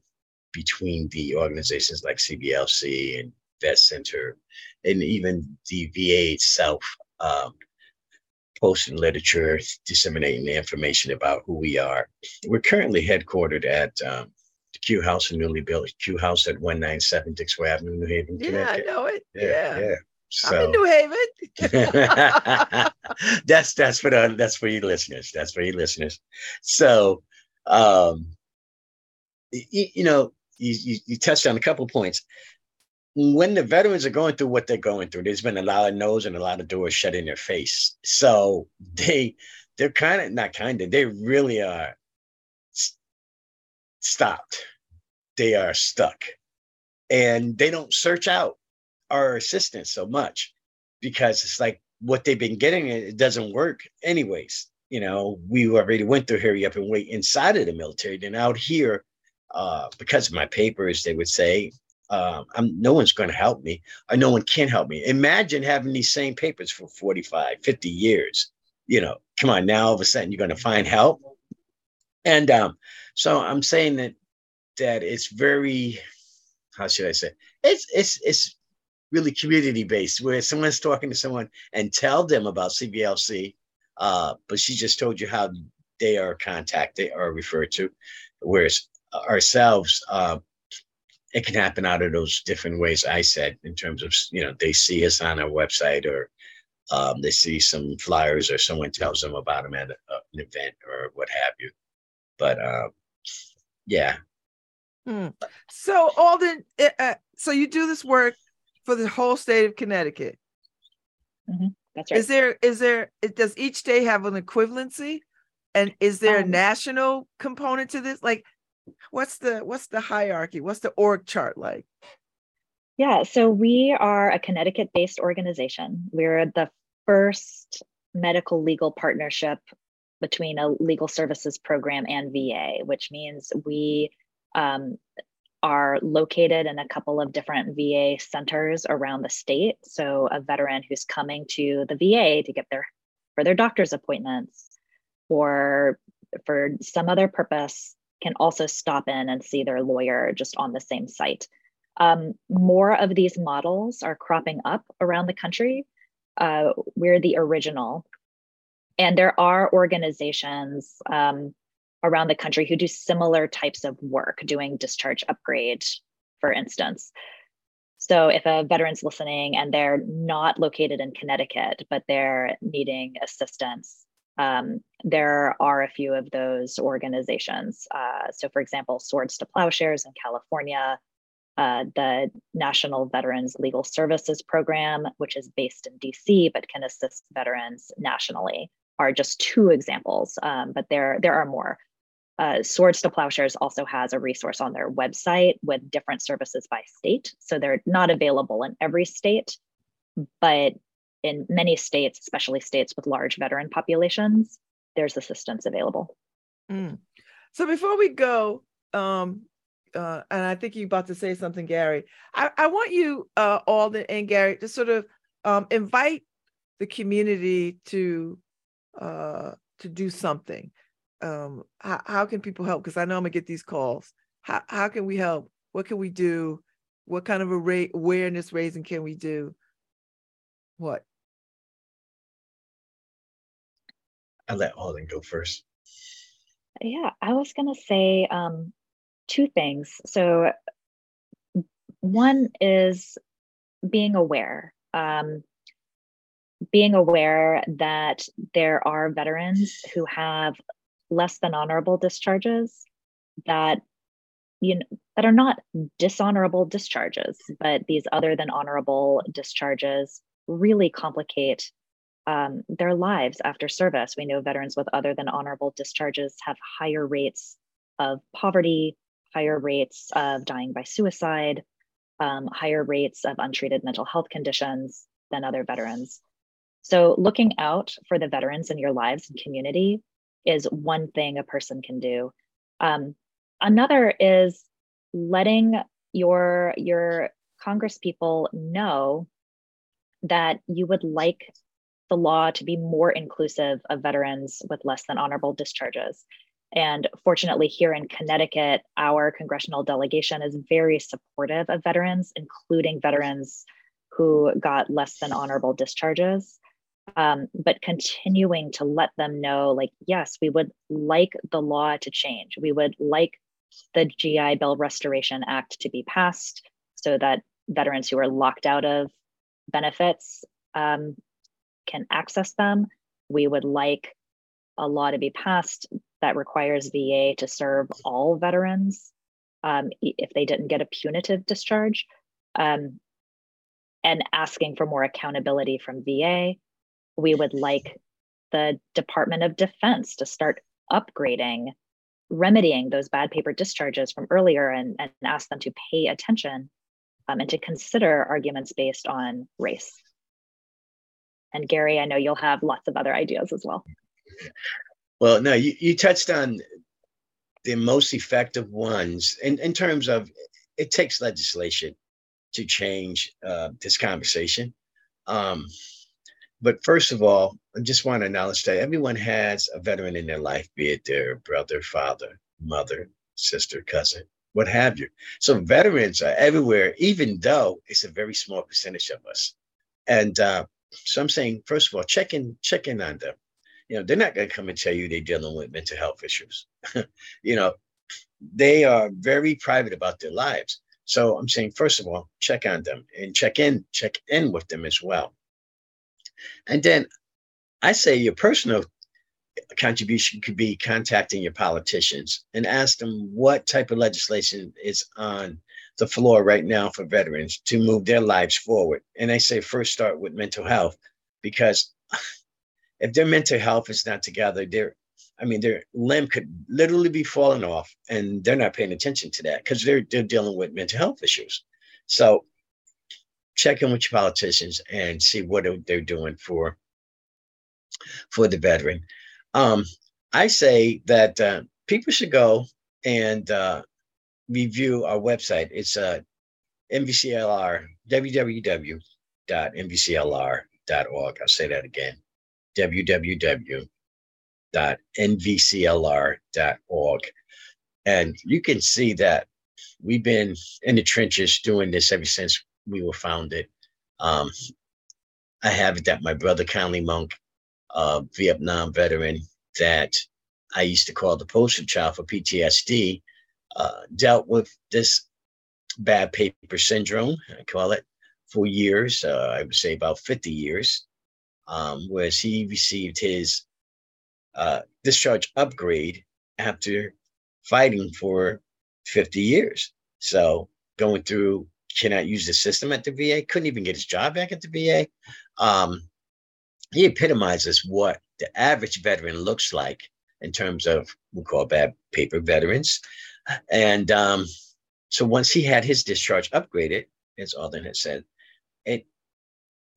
between the organizations like CVLC and Vet Center and even the VA itself, um, posting literature, disseminating the information about who we are. We're currently headquartered at um, the Q House, a newly built Q House at 197 Dixwell Avenue, New Haven, Yeah, I know it. Yeah, Yeah. yeah. I'm in New Haven. that's that's for the that's for you listeners. That's for you listeners. So, um, you, you know, you, you you touched on a couple points. When the veterans are going through what they're going through, there's been a lot of no's and a lot of doors shut in their face. So they they're kind of not kind of they really are s- stopped. They are stuck, and they don't search out our assistance so much because it's like what they've been getting, it doesn't work anyways. You know, we already went through hurry up and wait inside of the military. Then out here, uh, because of my papers, they would say, uh, I'm, no one's going to help me no one can help me. Imagine having these same papers for 45, 50 years. You know, come on, now all of a sudden you're going to find help. And um, so I'm saying that that it's very, how should I say? It's it's it's really community based where someone's talking to someone and tell them about CVLC, uh, but she just told you how they are contacted or referred to. Whereas ourselves, uh, it can happen out of those different ways I said in terms of you know they see us on our website or um, they see some flyers or someone tells them about them at a, an event or what have you. But uh, yeah. Hmm. So Alden, uh, uh, so you do this work for the whole state of Connecticut. Mm-hmm. That's right. Is there is there does each state have an equivalency, and is there um, a national component to this? Like, what's the what's the hierarchy? What's the org chart like? Yeah, so we are a Connecticut based organization. We're the first medical legal partnership between a legal services program and VA, which means we um, are located in a couple of different VA centers around the state. So a veteran who's coming to the VA to get their for their doctor's appointments or for some other purpose can also stop in and see their lawyer just on the same site. Um, more of these models are cropping up around the country. Uh, we're the original. And there are organizations um, around the country who do similar types of work, doing discharge upgrade, for instance. So if a veteran's listening and they're not located in Connecticut, but they're needing assistance um, there are a few of those organizations. Uh, so, for example, Swords to Plowshares in California, uh, the National Veterans Legal Services Program, which is based in DC but can assist veterans nationally, are just two examples. Um, but there, there are more. Uh, Swords to Plowshares also has a resource on their website with different services by state. So they're not available in every state, but in many states, especially states with large veteran populations, there's assistance available. Mm. So before we go, um, uh, and I think you're about to say something, Gary. I, I want you, uh, Alden and Gary, to sort of um, invite the community to uh, to do something. Um, how, how can people help? Because I know I'm gonna get these calls. How how can we help? What can we do? What kind of a rate awareness raising can we do? What? I'll let Alden go first. Yeah, I was going to say um, two things. So, one is being aware. Um, being aware that there are veterans who have less than honorable discharges that you know that are not dishonorable discharges but these other than honorable discharges really complicate um, their lives after service. We know veterans with other than honorable discharges have higher rates of poverty, higher rates of dying by suicide, um, higher rates of untreated mental health conditions than other veterans. So, looking out for the veterans in your lives and community is one thing a person can do. Um, another is letting your your Congress people know that you would like the law to be more inclusive of veterans with less than honorable discharges. And fortunately, here in Connecticut, our congressional delegation is very supportive of veterans, including veterans who got less than honorable discharges. Um, but continuing to let them know, like, yes, we would like the law to change. We would like the GI Bill Restoration Act to be passed so that veterans who are locked out of benefits um, can access them. We would like a law to be passed that requires VA to serve all veterans um, if they didn't get a punitive discharge, um, and asking for more accountability from VA. We would like the Department of Defense to start upgrading, remedying those bad paper discharges from earlier and, and ask them to pay attention um, and to consider arguments based on race. And Gary, I know you'll have lots of other ideas as well. Well, no, you, you touched on the most effective ones in, in terms of it takes legislation to change uh, this conversation. Um, but first of all, I just want to acknowledge that everyone has a veteran in their life, be it their brother, father, mother, sister, cousin, what have you. So veterans are everywhere, even though it's a very small percentage of us. And uh, so I'm saying, first of all, check in, check in on them. You know, they're not going to come and tell you they're dealing with mental health issues. you know, they are very private about their lives. So I'm saying, first of all, check on them and check in, check in with them as well. And then I say your personal contribution could be contacting your politicians and ask them what type of legislation is on the floor right now for veterans to move their lives forward. And I say first start with mental health because if their mental health is not together, their I mean their limb could literally be falling off and they're not paying attention to that because they're they're dealing with mental health issues. So check in with your politicians and see what they're doing for for the veteran. Um, I say that uh, people should go and uh, review our website. It's uh, NVCLR, www.nvclr.org. I'll say that again, www.nvclr.org. And you can see that we've been in the trenches doing this ever since we were founded. Um, I have it that my brother Conley Monk, a Vietnam veteran that I used to call the poster child for PTSD, uh, dealt with this bad paper syndrome, I call it, for years. Uh, I would say about 50 years, um, whereas he received his uh, discharge upgrade after fighting for 50 years. So going through cannot use the system at the VA, couldn't even get his job back at the VA. Um, he epitomizes what the average veteran looks like in terms of we call bad paper veterans. And um, so once he had his discharge upgraded, as Alden had said, it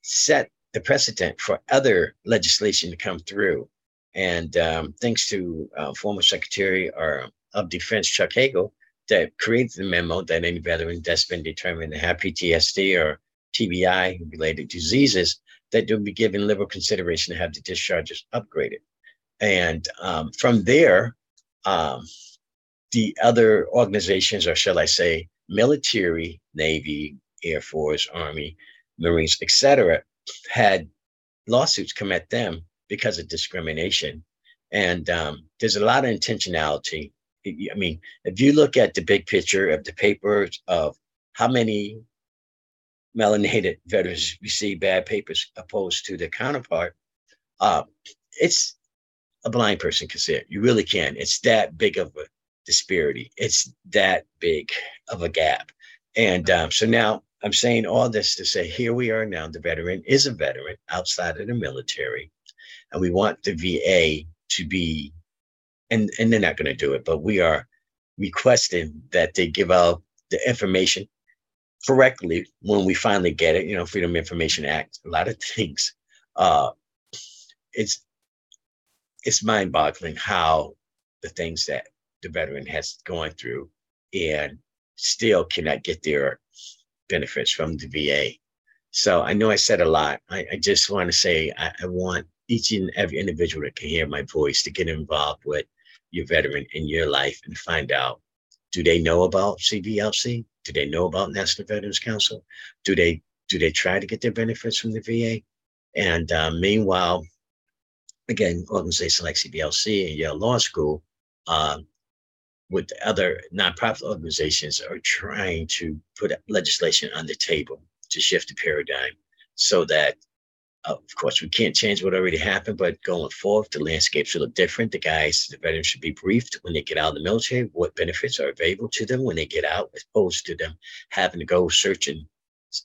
set the precedent for other legislation to come through. And um, thanks to uh, former Secretary of Defense Chuck Hagel, that created the memo that any veteran that's been determined to have PTSD or TBI related diseases, that they'll be given liberal consideration to have the discharges upgraded. And um, from there, um, the other organizations, or shall I say, military, Navy, Air Force, Army, Marines, etc., had lawsuits come at them because of discrimination. And um, there's a lot of intentionality I mean, if you look at the big picture of the papers of how many melanated veterans receive bad papers opposed to their counterpart, uh, it's a blind person can see it. You really can. It's that big of a disparity. It's that big of a gap. And um, so now I'm saying all this to say here we are now. The veteran is a veteran outside of the military, and we want the VA to be and and they're not going to do it, but we are requesting that they give out the information correctly when we finally get it. You know, Freedom Information Act, a lot of things. Uh, it's it's mind-boggling how the things that the veteran has gone through and still cannot get their benefits from the VA. So I know I said a lot. I, I just want to say I, I want each and every individual that can hear my voice to get involved with your veteran in your life and find out do they know about CVLC? Do they know about National Veterans Council? Do they do they try to get their benefits from the VA? And uh, meanwhile, again, organizations like CVLC and Yale Law School, uh, with other nonprofit organizations, are trying to put legislation on the table to shift the paradigm so that of course, we can't change what already happened, but going forward, the landscape should look different. The guys, the veterans should be briefed when they get out of the military, what benefits are available to them when they get out, as opposed to them having to go search and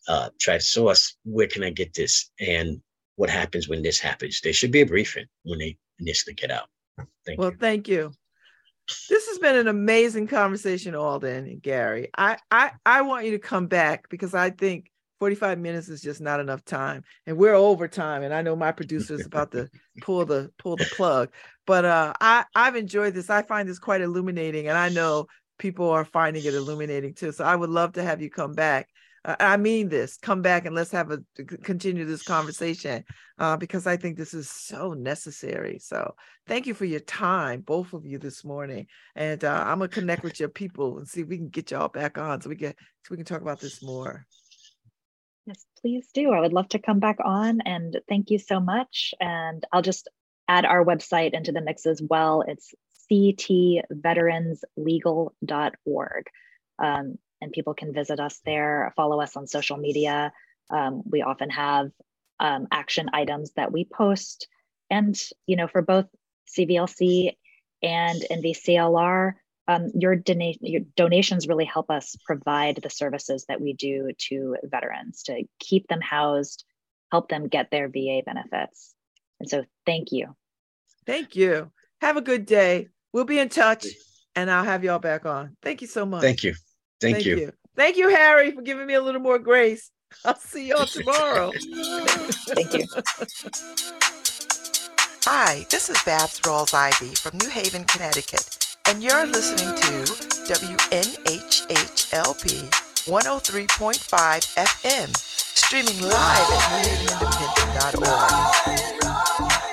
uh, try to source where can I get this and what happens when this happens. There should be a briefing when they initially get out. Thank well, you. thank you. This has been an amazing conversation, Alden and Gary. I, I I want you to come back because I think 45 minutes is just not enough time. And we're over time. And I know my producer is about to pull the pull the plug. But uh I, I've enjoyed this. I find this quite illuminating. And I know people are finding it illuminating too. So I would love to have you come back. I mean this. Come back and let's have a continue this conversation uh, because I think this is so necessary. So thank you for your time, both of you this morning. And uh, I'm gonna connect with your people and see if we can get y'all back on so we get so we can talk about this more. Yes, please do. I would love to come back on and thank you so much. And I'll just add our website into the mix as well. It's ctveteranslegal.org. Um, and people can visit us there, follow us on social media. Um, we often have um, action items that we post. And, you know, for both CVLC and NVCLR, um, your, dona- your donations really help us provide the services that we do to veterans to keep them housed, help them get their VA benefits. And so thank you. Thank you. Have a good day. We'll be in touch and I'll have y'all back on. Thank you so much. Thank you. Thank, you. Thank you, Harry, for giving me a little more grace. I'll see y'all tomorrow. Thank you. Hi, this is Babz Rawls-Ivy from New Haven, Connecticut, and you're listening to WNHHLP 103.5 FM, streaming live at newhavenindependent.org.